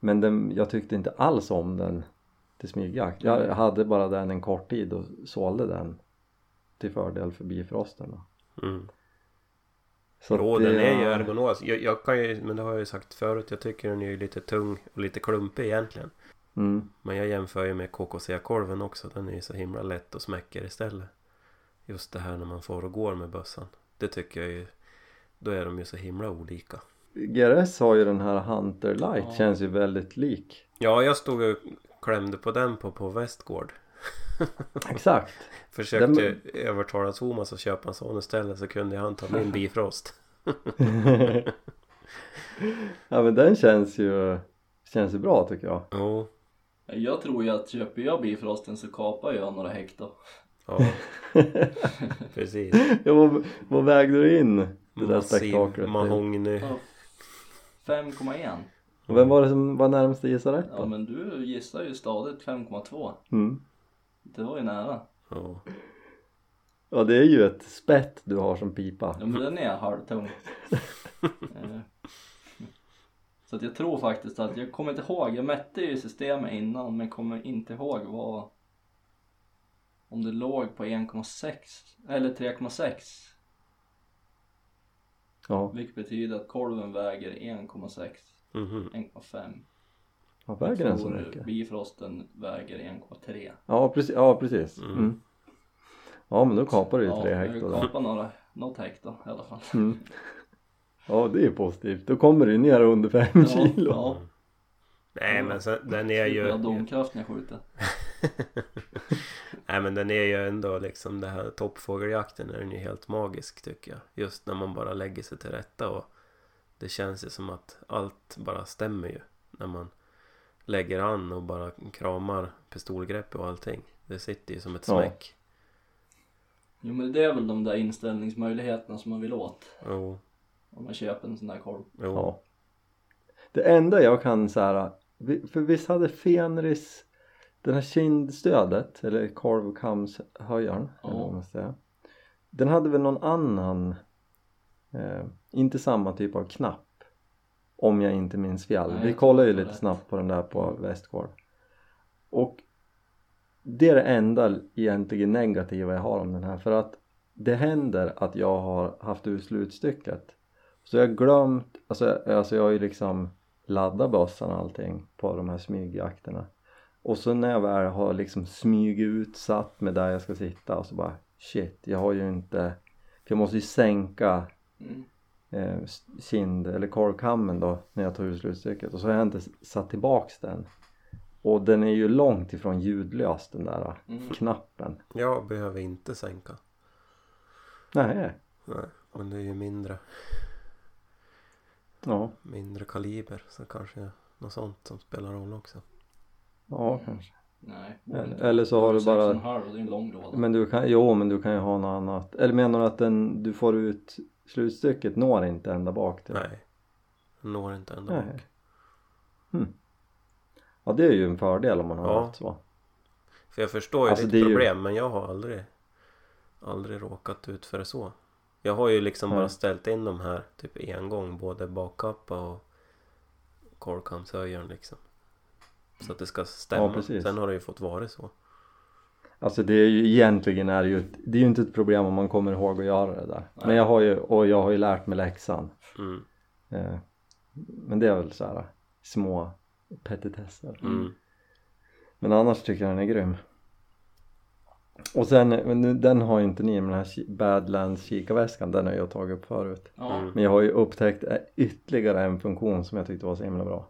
men den, jag tyckte inte alls om den till smygjakt jag Mm. hade bara den en kort tid och sålde den till fördel för bifrosten. Mm. Så Jo, det- den är ju ergonomisk. Jag, jag kan ju, men det har jag ju sagt förut. Jag tycker den är ju lite tung och lite klumpig egentligen. Mm. Men jag jämför ju med KKC-korven också. Den är ju så himla lätt och smäcker istället. Just det här när man får och går med bössan. Det tycker jag ju. Då är de ju så himla olika. GRS har ju den här Hunter Light, Ja. känns ju väldigt lik. Ja, jag stod och klämde på den på, på Västgård. Exakt. Försökte Den- övertala Thomas att köpa en sån istället så kunde han ta min Bifrost. ja men den känns ju, känns ju bra tycker jag. Jo, Jag tror ju att köper jag bifrosten så kapar jag några hektar. ja, precis. Ja, vad, vad vägde du in det där spektaklet? mahogny. Ja. 5,1. Och Vem var det som var närmast att gissa rätt Ja då? men du gissar ju stadigt 5,2. Mm. Det var ju nära. Ja. Ja det är ju ett spett du har som pipa. Ja men den är halvtung. Så att jag tror faktiskt att, jag kommer inte ihåg, jag mätte ju systemet innan men kommer inte ihåg vad om det låg på 1,6 eller 3,6 Ja, vilket betyder att kolven väger 1,6 Mhm. 1,5 vad väger den så mycket? Bifrosten väger 1,3 Ja precis, ja, precis. Mm. Mm. Ja men då kapar du ju Ja, tre jag hektar där. kapar några, något hektar i alla fall Mm. Ja det är positivt, då kommer du ner under fem Ja, kilo. ja. Nej men sen, den är Slipper jag ju... domkraft när jag skjuter Nej men den är ju ändå liksom det här toppfågeljakten är den ju helt magisk tycker jag. Just när man bara lägger sig till rätta och det känns ju som att allt bara stämmer ju. När man lägger an och bara kramar pistolgrepp och allting. Det sitter ju som ett Ja. smäck. Jo men det är väl de där inställningsmöjligheterna som man vill åt Jo, om man köper en sån där korv. jo. Ja. Det enda jag kan så här, vi- för visst hade Fenris den här kindstödet eller korvkamshöjaren Ja. eller vad man säga. Den hade väl någon annan, eh, inte samma typ av knapp om jag inte minns fel. Nej, Vi kollade ju lite rätt. snabbt på den där på Västgård. Och det är det enda egentligen negativa jag har om den här för att det händer att jag har haft ur slutstycket så jag har glömt, alltså, alltså jag har ju liksom laddat bössan och allting på de här smygjakterna och så när jag väl har liksom smugit ut satt med där jag ska sitta och så bara shit jag har ju inte för jag måste ju sänka Mm. eh, kind eller korvkammen då när jag tar ur slutstycket och så har jag inte satt tillbaks den och den är ju långt ifrån ljudlös den där Mm. knappen Jag behöver inte sänka. nej Nej, men det är ju mindre, ja, mindre kaliber så kanske något sånt som spelar roll också. ja kanske Nej. eller, eller så har du bara 6,5 det är en lång låda. Men du kan, jo men du kan ju ha något annat. Eller menar du att den du får ut slutstycket når inte ända bak till? Nej, den når inte ända Nej. bak. Ja det är ju en fördel om man har Ja. haft så. För jag förstår ju Alltså, ditt det är ju- problem men jag har aldrig Aldrig råkat ut för det så Jag har ju liksom Nej. bara ställt in de här typ en gång både bakkappa och korvkamshöjaren liksom Så att det ska stämma Ja. Sen har det ju fått vara så Alltså det är ju egentligen är det ju, det är ju inte ett problem om man kommer ihåg att göra det där. Men jag har ju, och jag har ju lärt mig läxan. mm. Eh, men det är väl så här små petitesser. Mm. Men annars tycker jag den är grym. Och sen, men nu- den har ju inte ni med den här Badlands kikarväskan, den har jag tagit upp förut. Mm. Men jag har ju upptäckt eh, ytterligare en funktion som jag tyckte var så himla bra.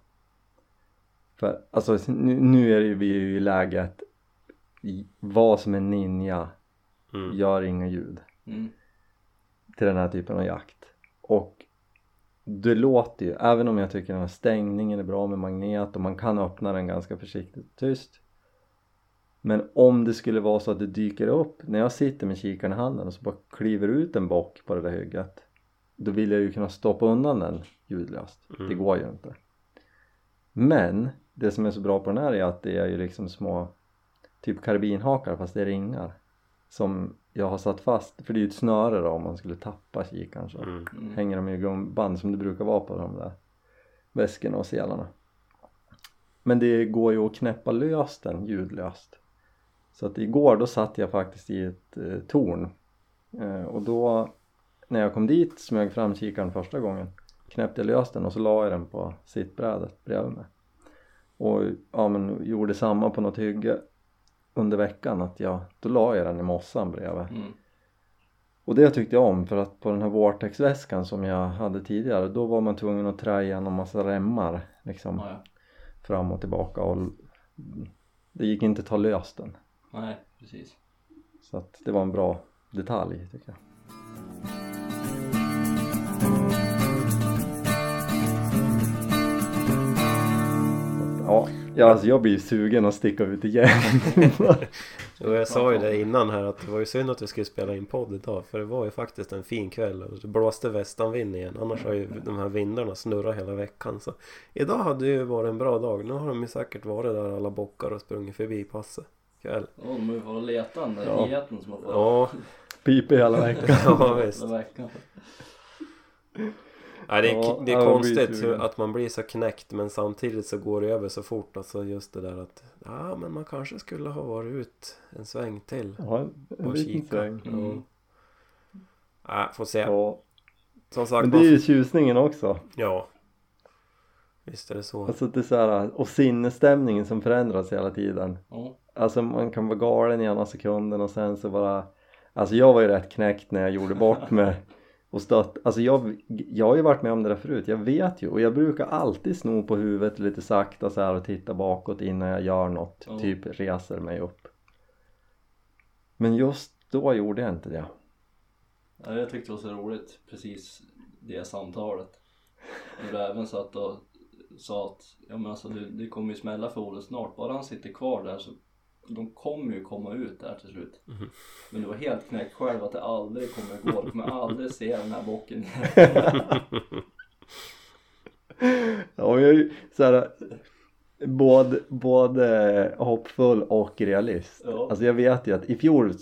För alltså nu, nu är ju, vi ju i läget vad som är ninja Mm. gör inga ljud Mm. till den här typen av jakt. Och det låter ju, även om jag tycker den här stängningen är bra med magnet och man kan öppna den ganska försiktigt och tyst. Men om det skulle vara så att det dyker upp när jag sitter med kikaren i handen och så bara kliver ut en bock på det där hygget. Då vill jag ju kunna stoppa undan den ljudlöst. Det Mm. går ju inte. Men det som är så bra på den här är att det är ju liksom små typ karbinhakar fast det är ringar som jag har satt fast för det är ju ett snöre då om man skulle tappa kikaren så Mm. Mm. hänger de i gummiband som det brukar vara på de där väskorna och selarna men det går ju att knäppa löst den ljudlöst så att igår då satt jag faktiskt i ett eh, torn eh, och då när jag kom dit smög fram kikaren första gången knäppte jag lös den och så la jag den på sittbrädet bredvid mig och ja men gjorde samma på något hygge under veckan att jag, då la jag den i mossan bredvid Mm. och det tyckte jag om för att på den här Vortex-väskan som jag hade tidigare då var man tvungen att trä igenom massa remmar liksom Ja, ja. fram och tillbaka och det gick inte att ta lös den Nej, precis. så att det var en bra detalj tycker jag. Ja, ja alltså jag blir sugen att sticka ut igen. Och jag sa ju det innan här att det var ju synd att vi skulle spela in podd idag för det var ju faktiskt en fin kväll och det blåste västanvind igen. Annars har ju de här vindarna snurrat hela veckan så idag hade ju varit en bra dag. Nu har de ju säkert varit där alla bockar och sprungit förbi passet kväll Ja, de har ju varit och letat den där Ja. geten som har fått Ja, Piper hela veckan. Ja visst. Hela veckan. Nej, det är, Ja, det är konstigt hur, att man blir så knäckt men samtidigt så går det över så fort. Alltså just det där att ja men man kanske skulle ha varit ut en sväng till Ja, en, liten kika sväng. Mm. ja. får se. Ja. som sagt Men det är ju tjusningen också. Ja. Visst är det så. Alltså det är så här, och sinnesstämningen som förändras hela tiden. Ja. Alltså man kan vara galen i ena sekunden och sen så bara Alltså jag var ju rätt knäckt när jag gjorde bort mig och stött Alltså jag, jag har ju varit med om det där förut, jag vet ju och jag brukar alltid sno på huvudet lite sakta så här och titta bakåt innan jag gör något Ja. Typ reser mig upp Men just då gjorde jag inte det Ja, jag tyckte det var så roligt, precis det samtalet. När du även satt och sa att ja, men alltså, det, det kommer ju smälla för Olle snart, bara han sitter kvar där så de kommer ju komma ut där till slut. Men du var helt knäckt själv att det aldrig kommer gå, du kommer aldrig se den här bocken Ja, jag så här, både, både hoppfull och realist. Ja. Alltså jag vet ju att i fjol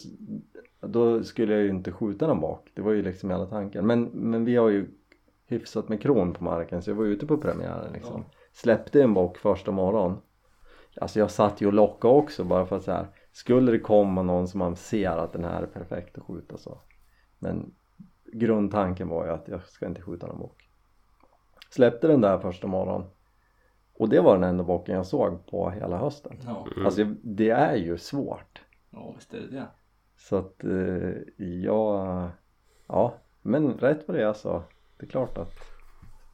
då skulle jag ju inte skjuta någon bak. Det var ju liksom hela tanken. Men, men vi har ju hyfsat med kron på marken så jag var ute på premiären liksom. Släppte en bock första morgon. Alltså jag satt ju och lockade också bara för att så här. Skulle det komma någon som man ser att den här är perfekt att skjuta så. Men grundtanken var ju att jag ska inte skjuta någon bock. Släppte den där första morgon. Och det var den enda bocken jag såg på hela hösten. Ja, Alltså det är ju svårt. ja visst är det det. Så att eh, jag, ja men rätt vad det är så. Det är klart att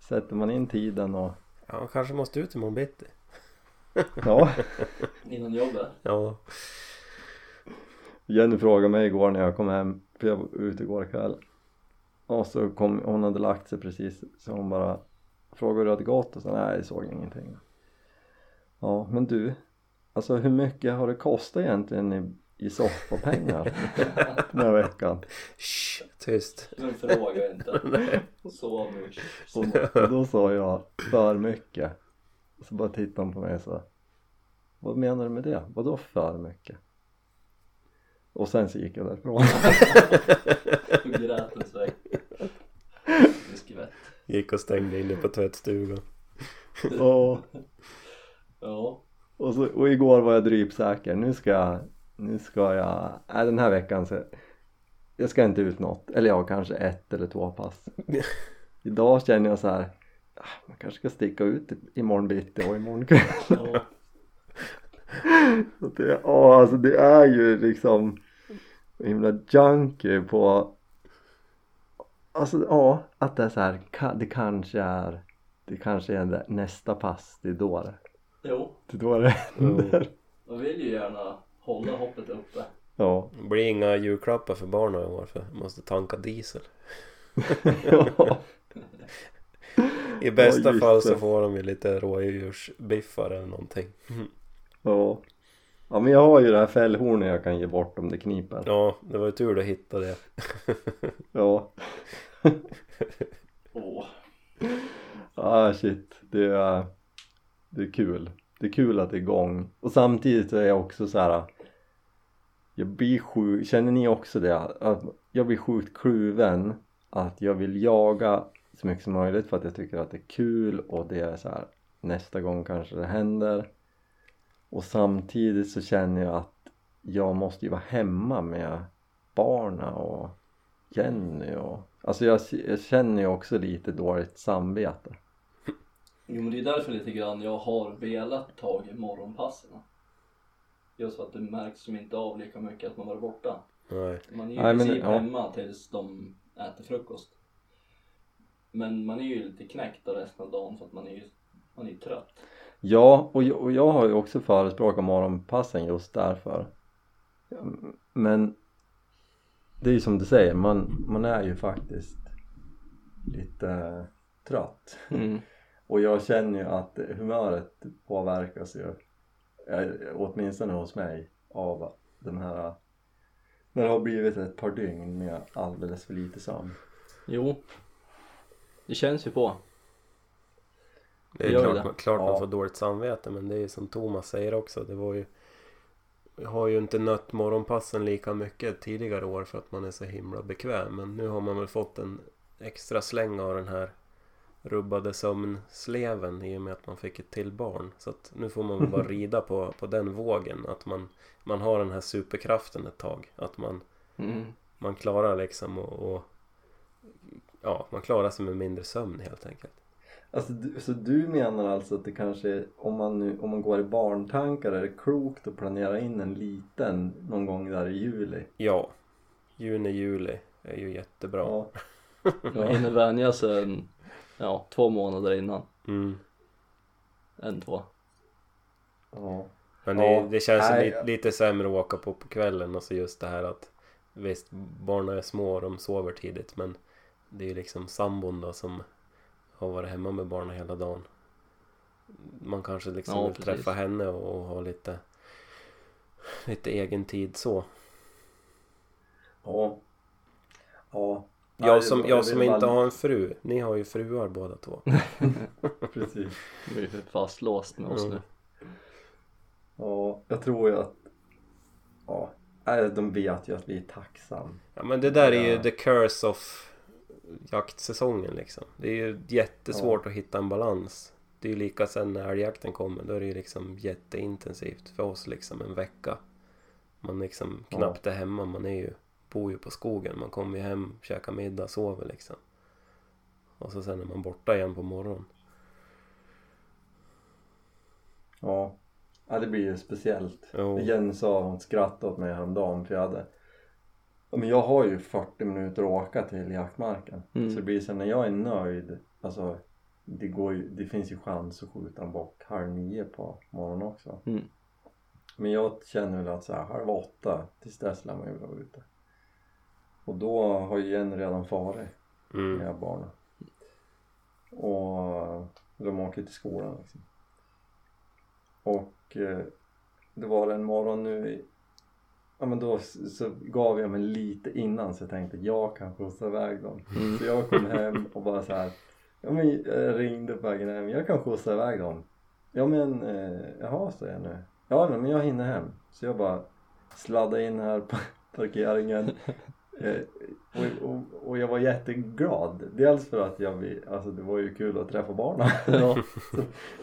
sätter man in tiden och Ja, kanske måste ut imorgon bitti ja. Innan jobbet. Ja Jenny frågade mig igår när jag kom hem för jag var ute igår kväll. Och så kom, hon hade lagt sig precis så hon bara frågade hur det hade gått och så nej jag såg ingenting. Ja men du, alltså hur mycket har det kostat egentligen i, i soffapengar den här veckan? Shh, tyst Men fråga inte. Så mycket. Och då sa jag för mycket. Så bara tittade hon på mig och sa Vad menar du med det? Vadå för mycket? Och sen så gick jag därifrån. Och grät en sväng. Gick och stängde inne på tvättstugan och, Ja. och, så, och igår var jag drypsäker. Nu ska jag, nu ska jag, nej den här veckan så jag ska inte ut något. Eller ja, kanske ett eller två pass. Idag känner jag så här man kanske ska sticka ut imorgon bitti och imorgon kväll. ja. Så det, ja, alltså det är ju liksom himla junkie på Alltså ja, att det är så här, det kanske är Det kanske är det, nästa pass, det är då det, Jo, det är då det händer. Jag vill ju gärna hålla hoppet uppe. Ja, Det blir inga julklappar för barnen i år för jag måste tanka diesel. Ja, I bästa Ja, fall så får de ju lite rådjursbiffar eller någonting. Ja. Ja men jag har ju det här fällhornet jag kan ge bort om det kniper. Ja, det var ju tur du hittade det. Ja, Åh. ah shit, det är Det är kul. Det är kul att det är igång. Och samtidigt är jag också så här. Jag blir sjuk, känner ni också det? Att jag blir sjukt kluven att jag vill jaga så mycket som möjligt för att jag tycker att det är kul och det är så här nästa gång kanske det händer och samtidigt så känner jag att jag måste ju vara hemma med barna och Jenny och Alltså jag, jag känner ju också lite dåligt samvete. Jo men det är därför lite grann jag har velat ta i morgonpassen. Just för att det märks som inte av lika mycket att man varit borta. Nej. Man är ju Nej, i men- princip ja. hemma tills de äter frukost. Men man är ju lite knäckt resten av dagen för att man är ju man är ju trött. Ja, och jag, och jag har ju också förespråkat morgonpassen just därför. Men det är ju som du säger, man, man är ju faktiskt lite trött. Mm. Och jag känner ju att humöret påverkas ju, eh, åtminstone hos mig, av den här när det har blivit ett par dygn med alldeles för lite sömn. Jo. Det känns ju på. Det är klart, det? man, klart man får dåligt samvete men det är ju som Thomas säger också. Det var ju jag har ju inte nött morgonpassen lika mycket tidigare år för att man är så himla bekväm. Men nu har man väl fått en extra släng av den här rubbade sömnsleven i och med att man fick ett till barn. Så att nu får man väl bara rida på, på den vågen. Att man, man har den här superkraften ett tag. Att man, Mm. man klarar liksom och, och ja, man klarar sig med mindre sömn helt enkelt. Alltså, du, så du menar alltså att det kanske om man, nu, om man går i barntankar är det klokt att planera in en liten någon gång där i juli? Ja, juni, juli är ju jättebra. Ja. Man hinner vänja sig en, ja, två månader innan. Mm. En, två. ja. Men Ja, det, det känns nej, lite, sämre att åka på på kvällen och så just det här att visst, barnen är små och de sover tidigt men det är ju liksom sambon då som har varit hemma med barnen hela dagen. Man kanske liksom Ja, vill precis. träffa henne och ha lite lite egen tid så. Ja. Ja. Jag som, jag som inte har en fru, ni har ju fruar båda två. Precis. Vi är fastlåst med oss Mm. nu. Ja, jag tror ju att ja, de vet ju att vi är tacksamma. Ja men det där är ju the curse of jaktsäsongen liksom. Det är ju jättesvårt att hitta en balans. Det är ju lika sen när älgjakten kommer. Då är det ju liksom jätteintensivt för oss liksom en vecka. Man liksom Ja. knappt är hemma. Man är ju, bor ju på skogen. Man kommer ju hem, käkar middag, sover liksom. Och så sen är man borta igen på morgonen. Ja. ja, det blir ju speciellt. Jo. Jenny sa, hon skrattade åt mig häromdagen för jag hade Ja, men jag har ju 40 minuter att åka till jaktmarken. Mm. Så det blir så när jag är nöjd, alltså det, går ju, det finns ju chans att skjuta en bock halv nio på morgonen också. Mm. Men jag känner väl att så här, halv åtta, tills dess lär man ju vara ute. Och då har ju Jenny redan farit Mm. med barnen. Och de åker till skolan liksom. Och eh, det var en morgon nu Ja men då så gav jag mig lite innan så jag tänkte jag kan skjutsa iväg dem. Mm. Så jag kom hem och bara så här. Ja men jag ringde på vägen hem, jag kan skjutsa iväg dem. Ja men eh, jaha säger jag nu. Ja men jag hinner hem. Så jag bara sladdade in här på parkeringen. Eh, och, och, och jag var jätteglad. Dels för att jag alltså det var ju kul att träffa barnen.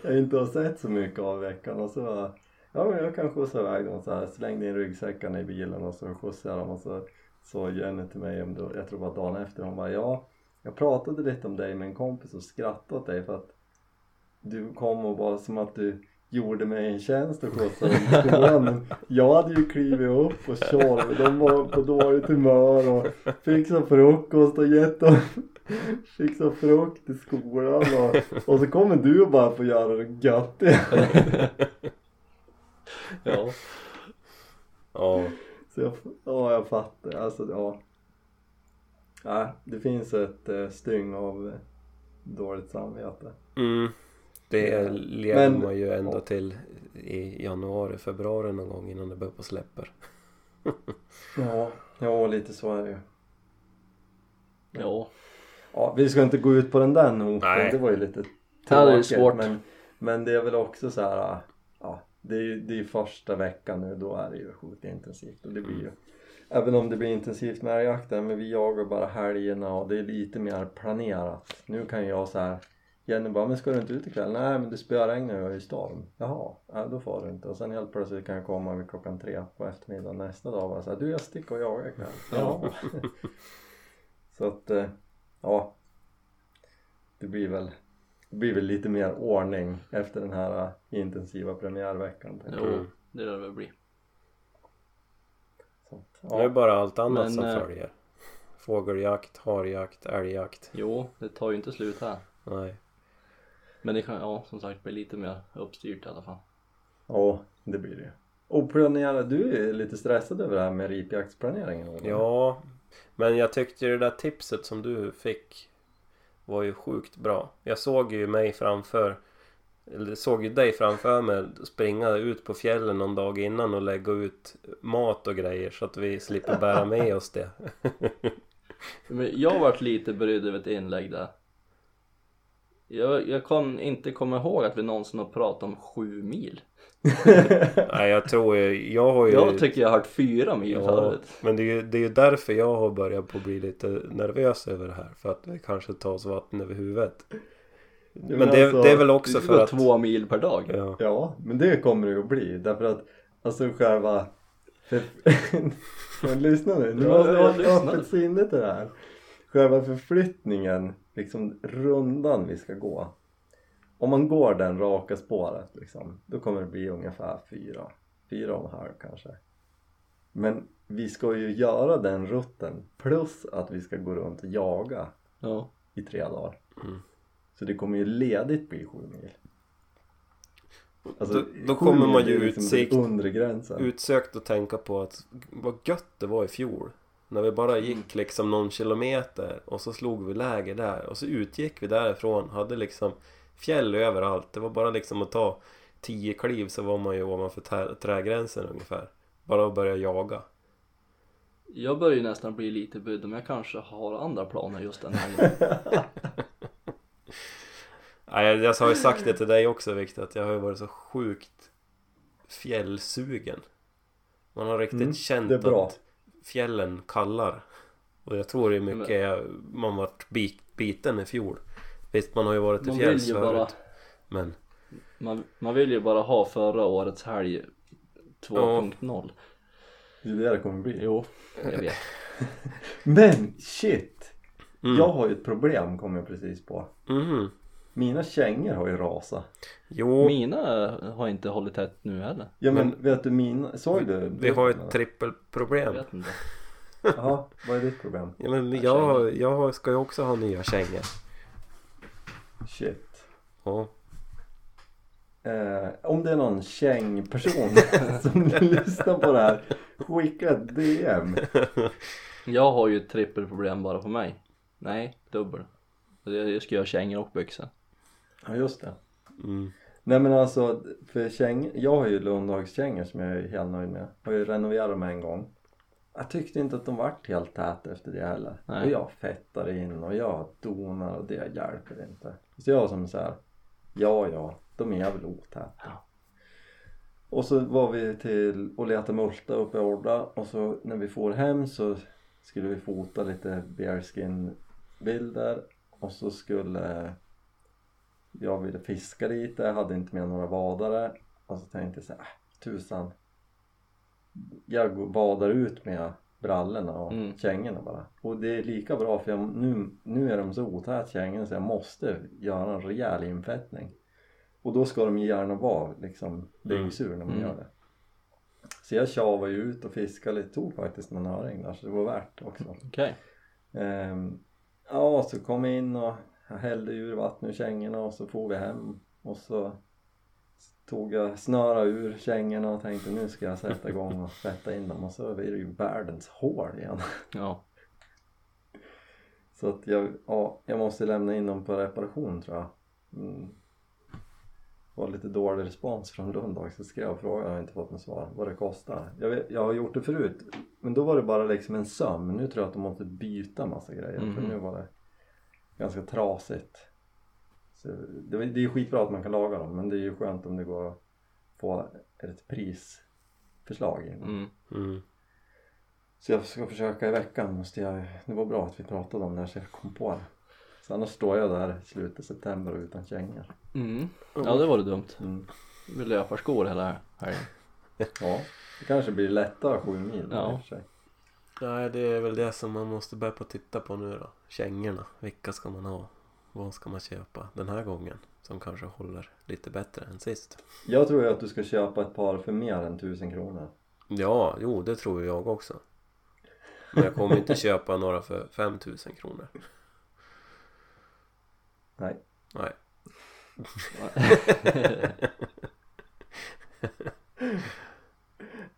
Jag inte har sett så mycket av veckan och så ja men jag kan skjutsa iväg dem så här. Slängde in ryggsäckarna i bilen och så skjutsade jag dem och så sa Jenny till mig om det, jag tror det var dagen efter, hon bara ja jag pratade lite om dig med en kompis och skrattade åt dig för att du kom och var som att du gjorde mig en tjänst och skjutsade dem till skolan. Men jag hade ju klivit upp och kört de var på dåligt humör och fixat frukost och gett dem fixat frukt till skolan och, och så kommer du och bara får göra det gött ja. Ja. Så jag, ja jag fattar, alltså ja Nej, det finns ett eh, styng av eh, dåligt samvete Mm. Det lever Men- man ju ända ja. till i januari, februari någon gång innan det börjar på släpper. Ja, ja lite så är det ju Ja. Ja, vi ska inte gå ut på den där noten, Nej. det var ju lite Ja, det är tråkigt, svårt. men, men det är väl också så här, ja det är ju det är första veckan nu, då är det ju sjukt intensivt och det blir ju Även om det blir intensivt med älgjakten, men vi jagar bara helgerna och det är lite mer planerat. Nu kan jag så här Jenny bara, men ska du inte ut ikväll? Nej men det spöregnar ju i storm. Jaha, ja, då får du inte. Och sen helt plötsligt kan jag komma vid klockan tre på eftermiddagen nästa dag och här, du jag sticker och jagar ikväll. Ja. så att, eh, ja det blir väl det blir väl lite mer ordning efter den här äh, intensiva premiärveckan tänker jag. Jo, det lär det väl bli. Så att, Nu är ja. bara allt annat Men, som eh, följer. Fågeljakt, harjakt, älgjakt. Jo, det tar ju inte slut här. Nej. Men det kan, ja som sagt bli lite mer uppstyrt i alla fall. ja det blir det och planera, du är lite stressad över det här med ripjaktsplaneringen eller? Ja, men jag tyckte det där tipset som du fick var ju sjukt bra. Jag såg ju mig framför eller såg ju dig framför mig springa ut på fjällen någon dag innan och lägga ut mat och grejer så att vi slipper bära med oss det. Men jag varit lite brydd över ett inlägg där. Jag, jag kan inte komma ihåg att vi någonsin har pratat om sju mil. Nej, jag tror ju, jag har ju... Jag tycker jag har hört fyra mil ja, förut. men det är ju det är ju därför jag har börjat på bli lite nervös över det här. För att det kanske tar oss vatten över huvudet. Ja, Men det, alltså, det är väl också för att... två mil per dag. Ja. Ja, men det kommer det ju att bli därför att alltså själva men lyssna nu, nu Ja, måste ha öppet sinne till det här själva förflyttningen, liksom rundan vi ska gå om man går den raka spåret liksom då kommer det bli ungefär fyra, fyra och en halv kanske men vi ska ju göra den rutten plus att vi ska gå runt och jaga Ja. i tre dagar Mm. så det kommer ju ledigt bli sju mil Alltså, Då- då kommer man ju liksom utsökt att tänka på att vad gött det var i fjol. När vi bara gick liksom någon kilometer och så slog vi läger där och så utgick vi därifrån. Hade liksom fjäll överallt. Det var bara liksom att ta tio kliv så var man ju ovanför trägränsen ungefär. Bara att börja jaga. Jag börjar ju nästan bli lite brydd om jag kanske har andra planer just den här Nej, jag, jag har ju sagt det till dig också Viktor att jag har ju varit så sjukt fjällsugen. Man har riktigt Mm, känt det är bra. att fjällen kallar. Och jag tror det är mycket man vart bit, biten i fjol. Visst, man har ju varit vill fjälls ju förut. bara, Men man, man vill ju bara ha förra årets helg 2.0 Det är det det kommer bli Jo, jag vet Men shit! mm. Jag har ju ett problem kom jag precis på Mhm. Mina kängor har ju rasat Jo, Mina har inte hållit tätt nu heller Ja men, Men- vet du mina, såg du? vi har ett Jag trippelproblem. vet inte Jaha, vad är ditt problem? Ja, men jag, jag ska ju också ha nya kängor. Shit Ja. eh, Om det är någon kängperson som lyssnar på det här Skicka ett DM Jag har ju ett trippelproblem bara på mig Nej, dubbel Jag jag ska göra kängor och byxor Ja just det Mm. Nej men alltså, för käng, jag har ju Lundhagskängor som jag är helt nöjd med. Har ju renoverat dem en gång. Jag tyckte inte att de vart helt täta efter det heller. Nej. Och jag fettar in och jag donar och det hjälper inte. Så jag som så här, ja ja, de är väl otäta. Ja. Och så var vi till och letade multa uppe i Orda och så när vi får hem så skulle vi fota lite bearskin bilder och så skulle jag ville fiska lite, jag hade inte med några vadare och så tänkte jag så här, äh, tusan jag vadar ut med brallorna och Mm. kängorna bara. Och det är lika bra för jag, nu, nu är de så otät kängorna så jag måste göra en rejäl infettning. Och då ska de ju gärna vara liksom dyngsur när man Mm. gör det. Så jag tjavade ju ut och fiskade lite, tog faktiskt någon öring där så det var värt också. Okej. Ehm, ja, så kom jag in och jag hällde ur vattnet ur kängorna och så får vi hem. Och så tog jag snöra ur kängorna och tänkte nu ska jag sätta igång och fetta in dem. Och så är det ju världens hål igen. Ja, så att jag, ja, jag måste lämna in dem på reparation tror jag. Mm. Det var lite dålig respons från Lunddag så skrev och frågade, jag har inte fått något svar, vad det kostar. Jag, vet, jag har gjort det förut men då var det bara liksom en söm nu tror jag att de måste byta massa grejer för Mhm. nu var det ganska trasigt det, det är skitbra att man kan laga dem men det är ju skönt om det går att få ett prisförslag mm. Mm. Så jag ska försöka i veckan måste jag, det var bra att vi pratade om det här så jag kom på det. Så annars står jag där i slutet av september utan kängor. Mm. Ja det var det dumt Mm. Med löparskor hela helgen Ja, det kanske blir lättare sju mil Ja. i och för sig. Nej, det är väl det som man måste börja på att titta på nu då. Kängorna. Vilka ska man ha? Vad ska man köpa den här gången? Som kanske håller lite bättre än sist. Jag tror ju att du ska köpa ett par för mer än tusen kronor. Ja, jo det tror jag också. Men jag kommer inte köpa några för 5000 kronor. Nej. Nej.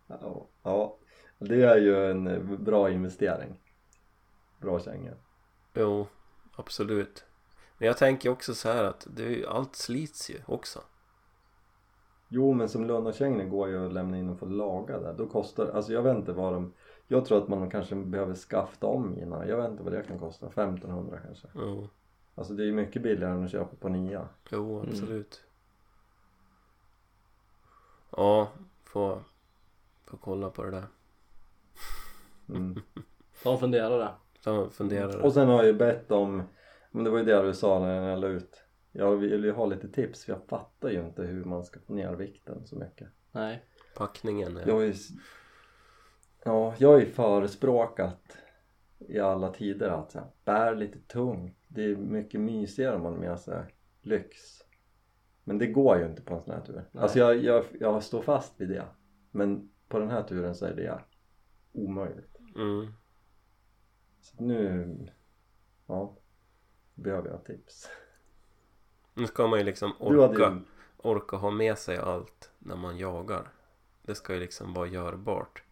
Ja, ja. det är ju en bra investering. Bra kängor. Jo, absolut. Men jag tänker också så här att det allt slits ju också. Jo men som lönnarkängor går ju att lämna in och få laga där. Då kostar, alltså jag vet inte vad de Jag tror att man kanske behöver skafta om innan. Jag vet inte vad det kan kosta. 1500 kanske. Jo, Alltså det är ju mycket billigare än att köpa på nia. jo absolut. Ja, får, får kolla på det där. Mm. Ta och fundera där. Så funderar Och sen har jag ju bett om Men det var ju det du sa när jag la ut Jag vill ju ha lite tips för jag fattar ju inte hur man ska få ner vikten så mycket Nej. packningen. Jag har ju Ja, jag har ju förespråkat i alla tider att så här, bär lite tungt Det är mycket mysigare om man har med sig lyx Men det går ju inte på en sån här tur Nej. Alltså jag, jag, jag står fast vid det Men på den här turen så är det omöjligt Mm. Så nu Ja Behöver jag tips Nu ska man ju liksom orka, ju orka ha med sig allt när man jagar. Det ska ju liksom vara görbart.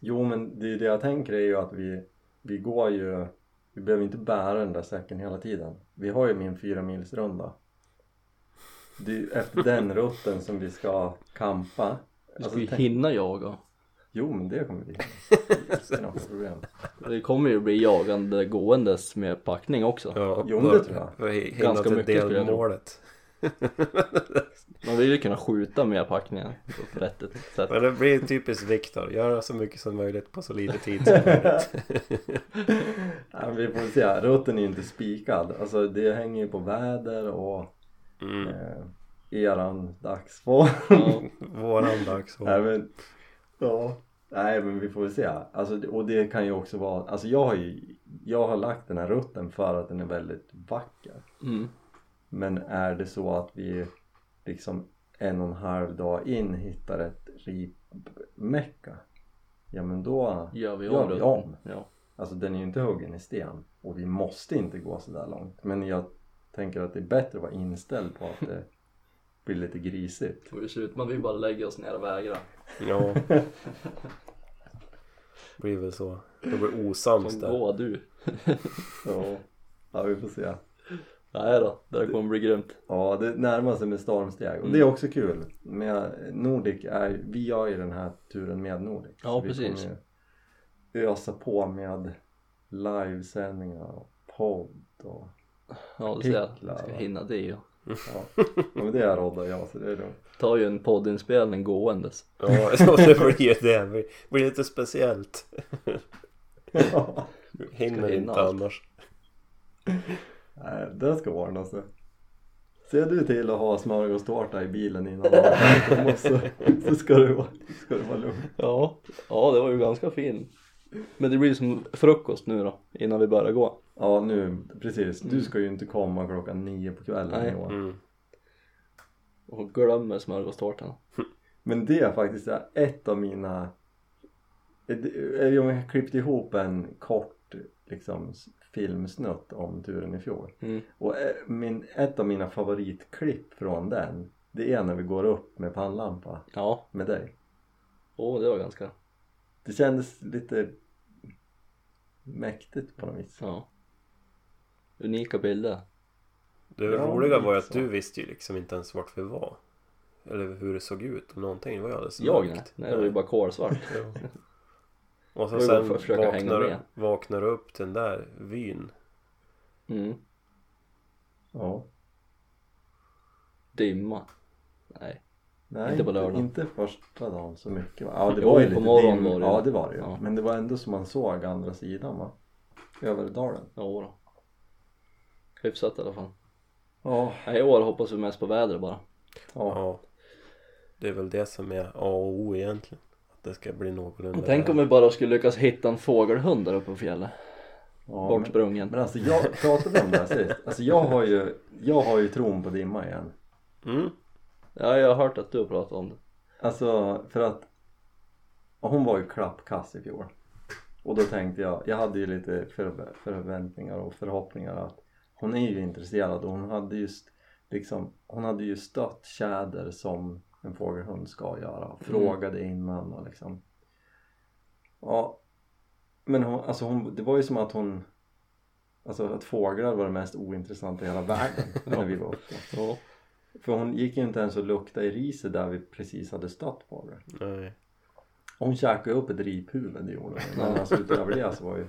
Jo men det, det jag tänker är ju att vi Vi går ju Vi behöver inte bära den där säcken hela tiden Vi har ju min fyra mils runda Det är ju efter den rutten som vi ska kampa Du ska Alltså, ju tänk- hinna jaga. Jo men det kommer vi några problem Det kommer ju bli jagande gåendes med packning också. Ja, Jo, men det tror jag. Hinna Ganska mycket skulle jag tro. delmålet. Man vill ju kunna skjuta med packningen på rätt sätt. Men det blir typiskt Viktor. Göra så mycket som möjligt på så lite tid som möjligt. ja, Vi får se, rutten är ju inte spikad Alltså det hänger ju på väder och Mm. eh, Eran dagsform Ja. Våran dagsform. Nej men, ja. Nej men vi får väl se. Alltså, och det kan ju också vara, alltså jag har ju, jag har lagt den här rutten för att den är väldigt vacker. Mm. Men är det så att vi liksom en och en halv dag in hittar ett ripmecka Ja men då Gör vi gör om vi det? om. Ja. Alltså den är ju inte huggen i sten och vi måste inte gå så där långt. Men jag tänker att det är bättre att vara inställd på att det blir lite grisigt. Och det ser ut, man vill bara lägga oss ner och vägra. Ja. blir väl så. Det blir osams Som där. gå du. Ja, ja vi får se. Nej då, det där kommer bli grymt. Ja, det närmar sig med stormsteg och det är också kul. Med Nordic är, vi gör ju den här turen med Nordic. Ja, Så vi precis. ju ösa på med livesändningar och podd och Ja, du ser. Artiklar, Jag ska hinna det ju. ja. ja men det är roddar jag så det är lugnt. Tar ju en poddinspelning gåendes. Ja, så det blir ju det. Det blir- lite speciellt. Ja. Hinner inte allt. annars. Nej, det ska ordna sig. Ser du till att ha smörgåstårta i bilen innan du kommer så, så ska det vara, ska det vara lugnt. Ja, ja det var ju ganska fin. Men det blir som frukost nu då, innan vi börjar gå. Ja nu, precis. Du ska ju inte komma klockan nio på kvällen Nej. år. Mm. Och glömmer smörgåstårtan. Men det är faktiskt ett av mina Jag har klippt ihop en kort liksom filmsnutt om turen i fjol Mm. och eh, min, ett av mina favoritklipp från den det är när vi går upp med pannlampa Ja, med dig åh det var ganska, det kändes lite mäktigt på något vis ja. Unika bilder. Det Ja, roliga var ju att så. du visste ju liksom inte ens vart vi var. Eller hur det såg ut och någonting. Det var ju alldeles Jag nej, mörkt. nej det var ju bara kolsvart. Ja. Och så sen för att försöka hänga vaknar, med. vaknar du upp till den där vyn. Mm. ja Dimma. Nej. Nej, Inte på lördagen. inte första dagen så mycket va? Ja det Jo, var ju på lite dim- var det. Ja det var det ju Ja. Men det var ändå som man såg andra sidan va? Över dalen Ja då. Hyfsat i alla fall. Ja, i år hoppas vi mest på vädret bara. ja. Ja. Det är väl det som är A och O egentligen. det ska bli någorlunda Tänk om vi bara skulle lyckas hitta en fågelhund där uppe på fjället. Ja, men, Bortsprungen. men alltså jag pratade om det här sist. Alltså jag har ju, jag har ju tron på dimma igen. mm. Ja, jag har hört att du har pratat om det. Alltså för att och hon var ju klappkass i fjol. Och då tänkte jag, jag hade ju lite för, förväntningar och förhoppningar att hon är ju intresserad och hon hade just liksom, hon hade ju stött tjäder som en fågelhund ska göra. Frågade innan och liksom Ja Men hon, alltså hon, det var ju som att hon Alltså att fåglar var det mest ointressanta i hela världen när vi var uppe. Ja. För hon gick ju inte ens och luktade i riset där vi precis hade stött fåglar. Nej. Hon käkade upp ett riphuvud det gjorde hon. Men alltså utöver det så var ju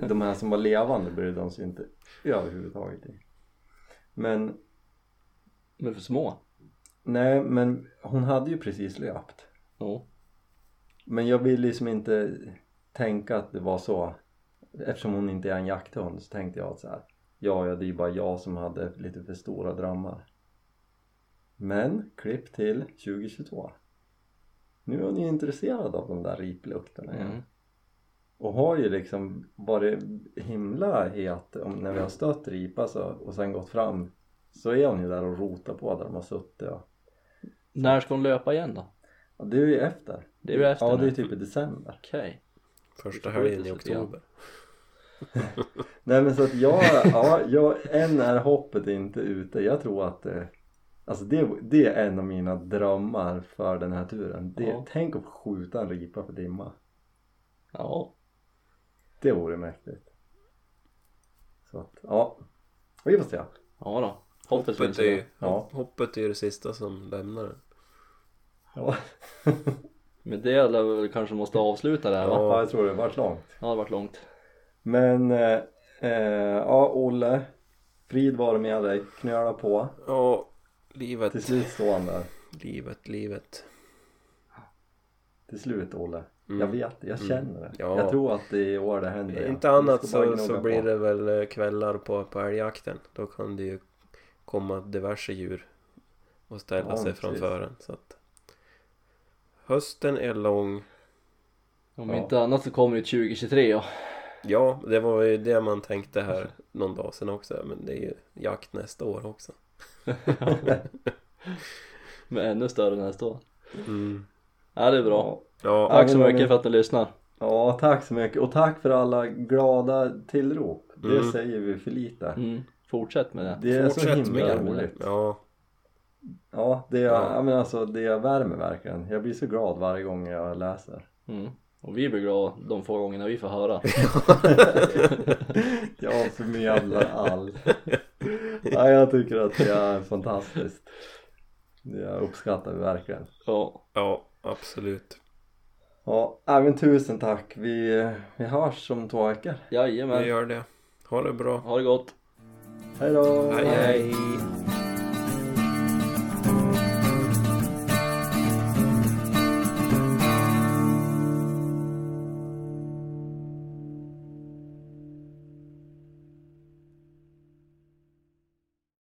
de här som var levande brydde de sig inte överhuvudtaget i. Men är för små. nej men hon hade ju precis löpt. Ja. Men jag vill liksom inte tänka att det var så. Eftersom hon inte är en jakthund så tänkte jag att så här. Ja, ja det är ju bara jag som hade lite för stora drömmar. Men klipp till 2022. Nu är hon ju intresserad av de där riplukterna igen. Mm. Och har ju liksom varit himla het om när vi har stött ripa så, och sen gått fram så är hon ju där och rotar på där de har suttit och, När ska hon löpa igen då? ja, det är ju efter Det är ju efter Ja det är typ i december Okej. Första Vi får helgen i oktober. Nej men så att jag, ja, jag, än är hoppet inte ute Jag tror att eh, Alltså det, det är en av mina drömmar för den här turen det, Ja. Tänk att skjuta en ripa för dimma Ja. Det vore mäktigt Så att, ja Vi får se Ja då. Hoppet Hoppet är, ju. Ja. hoppet är ju det sista som lämnar den. Ja, Men det lär vi kanske måste avsluta det här va? ja jag tror det vart långt Ja, det har varit långt. Men eh, eh, ja Olle Frid vare med dig, knöla på Ja, livet, Till slut står han där livet, livet. Till slut Olle Mm. Jag vet det, jag känner det Ja. Jag tror att det är i år det händer ja. Inte Vi annat så, så på. blir det väl eh, kvällar på, på älgjakten. Då kan det ju komma diverse djur och ställa Ja, sig precis. framför en. Så att hösten är lång. Om Ja. inte annat så kommer det 2023 ja. Ja, det var ju det man tänkte här någon dag sedan också. Men det är ju jakt nästa år också. Men ännu större nästa år. Mm. Ja det är bra. Ja, Tack så mycket för att ni lyssnar. Ja tack så mycket och tack för alla glada tillrop Det Mm. säger vi för lite Mm. Fortsätt med det. Det är så fortsätt himla med roligt Ja, Ja det, är, Ja. ja. men alltså, det värmer verkligen Jag blir så glad varje gång jag läser Mm. Och vi blir glada de få gångerna vi får höra. Jag förmedlar allt ja, Jag tycker att det är fantastiskt Det uppskattar vi verkligen Ja. ja absolut. Ja, även tusen tack Vi, vi hörs om två veckor Vi Jajamän. gör det. Ha det bra. Ha det gott. Hej då! hej. hej.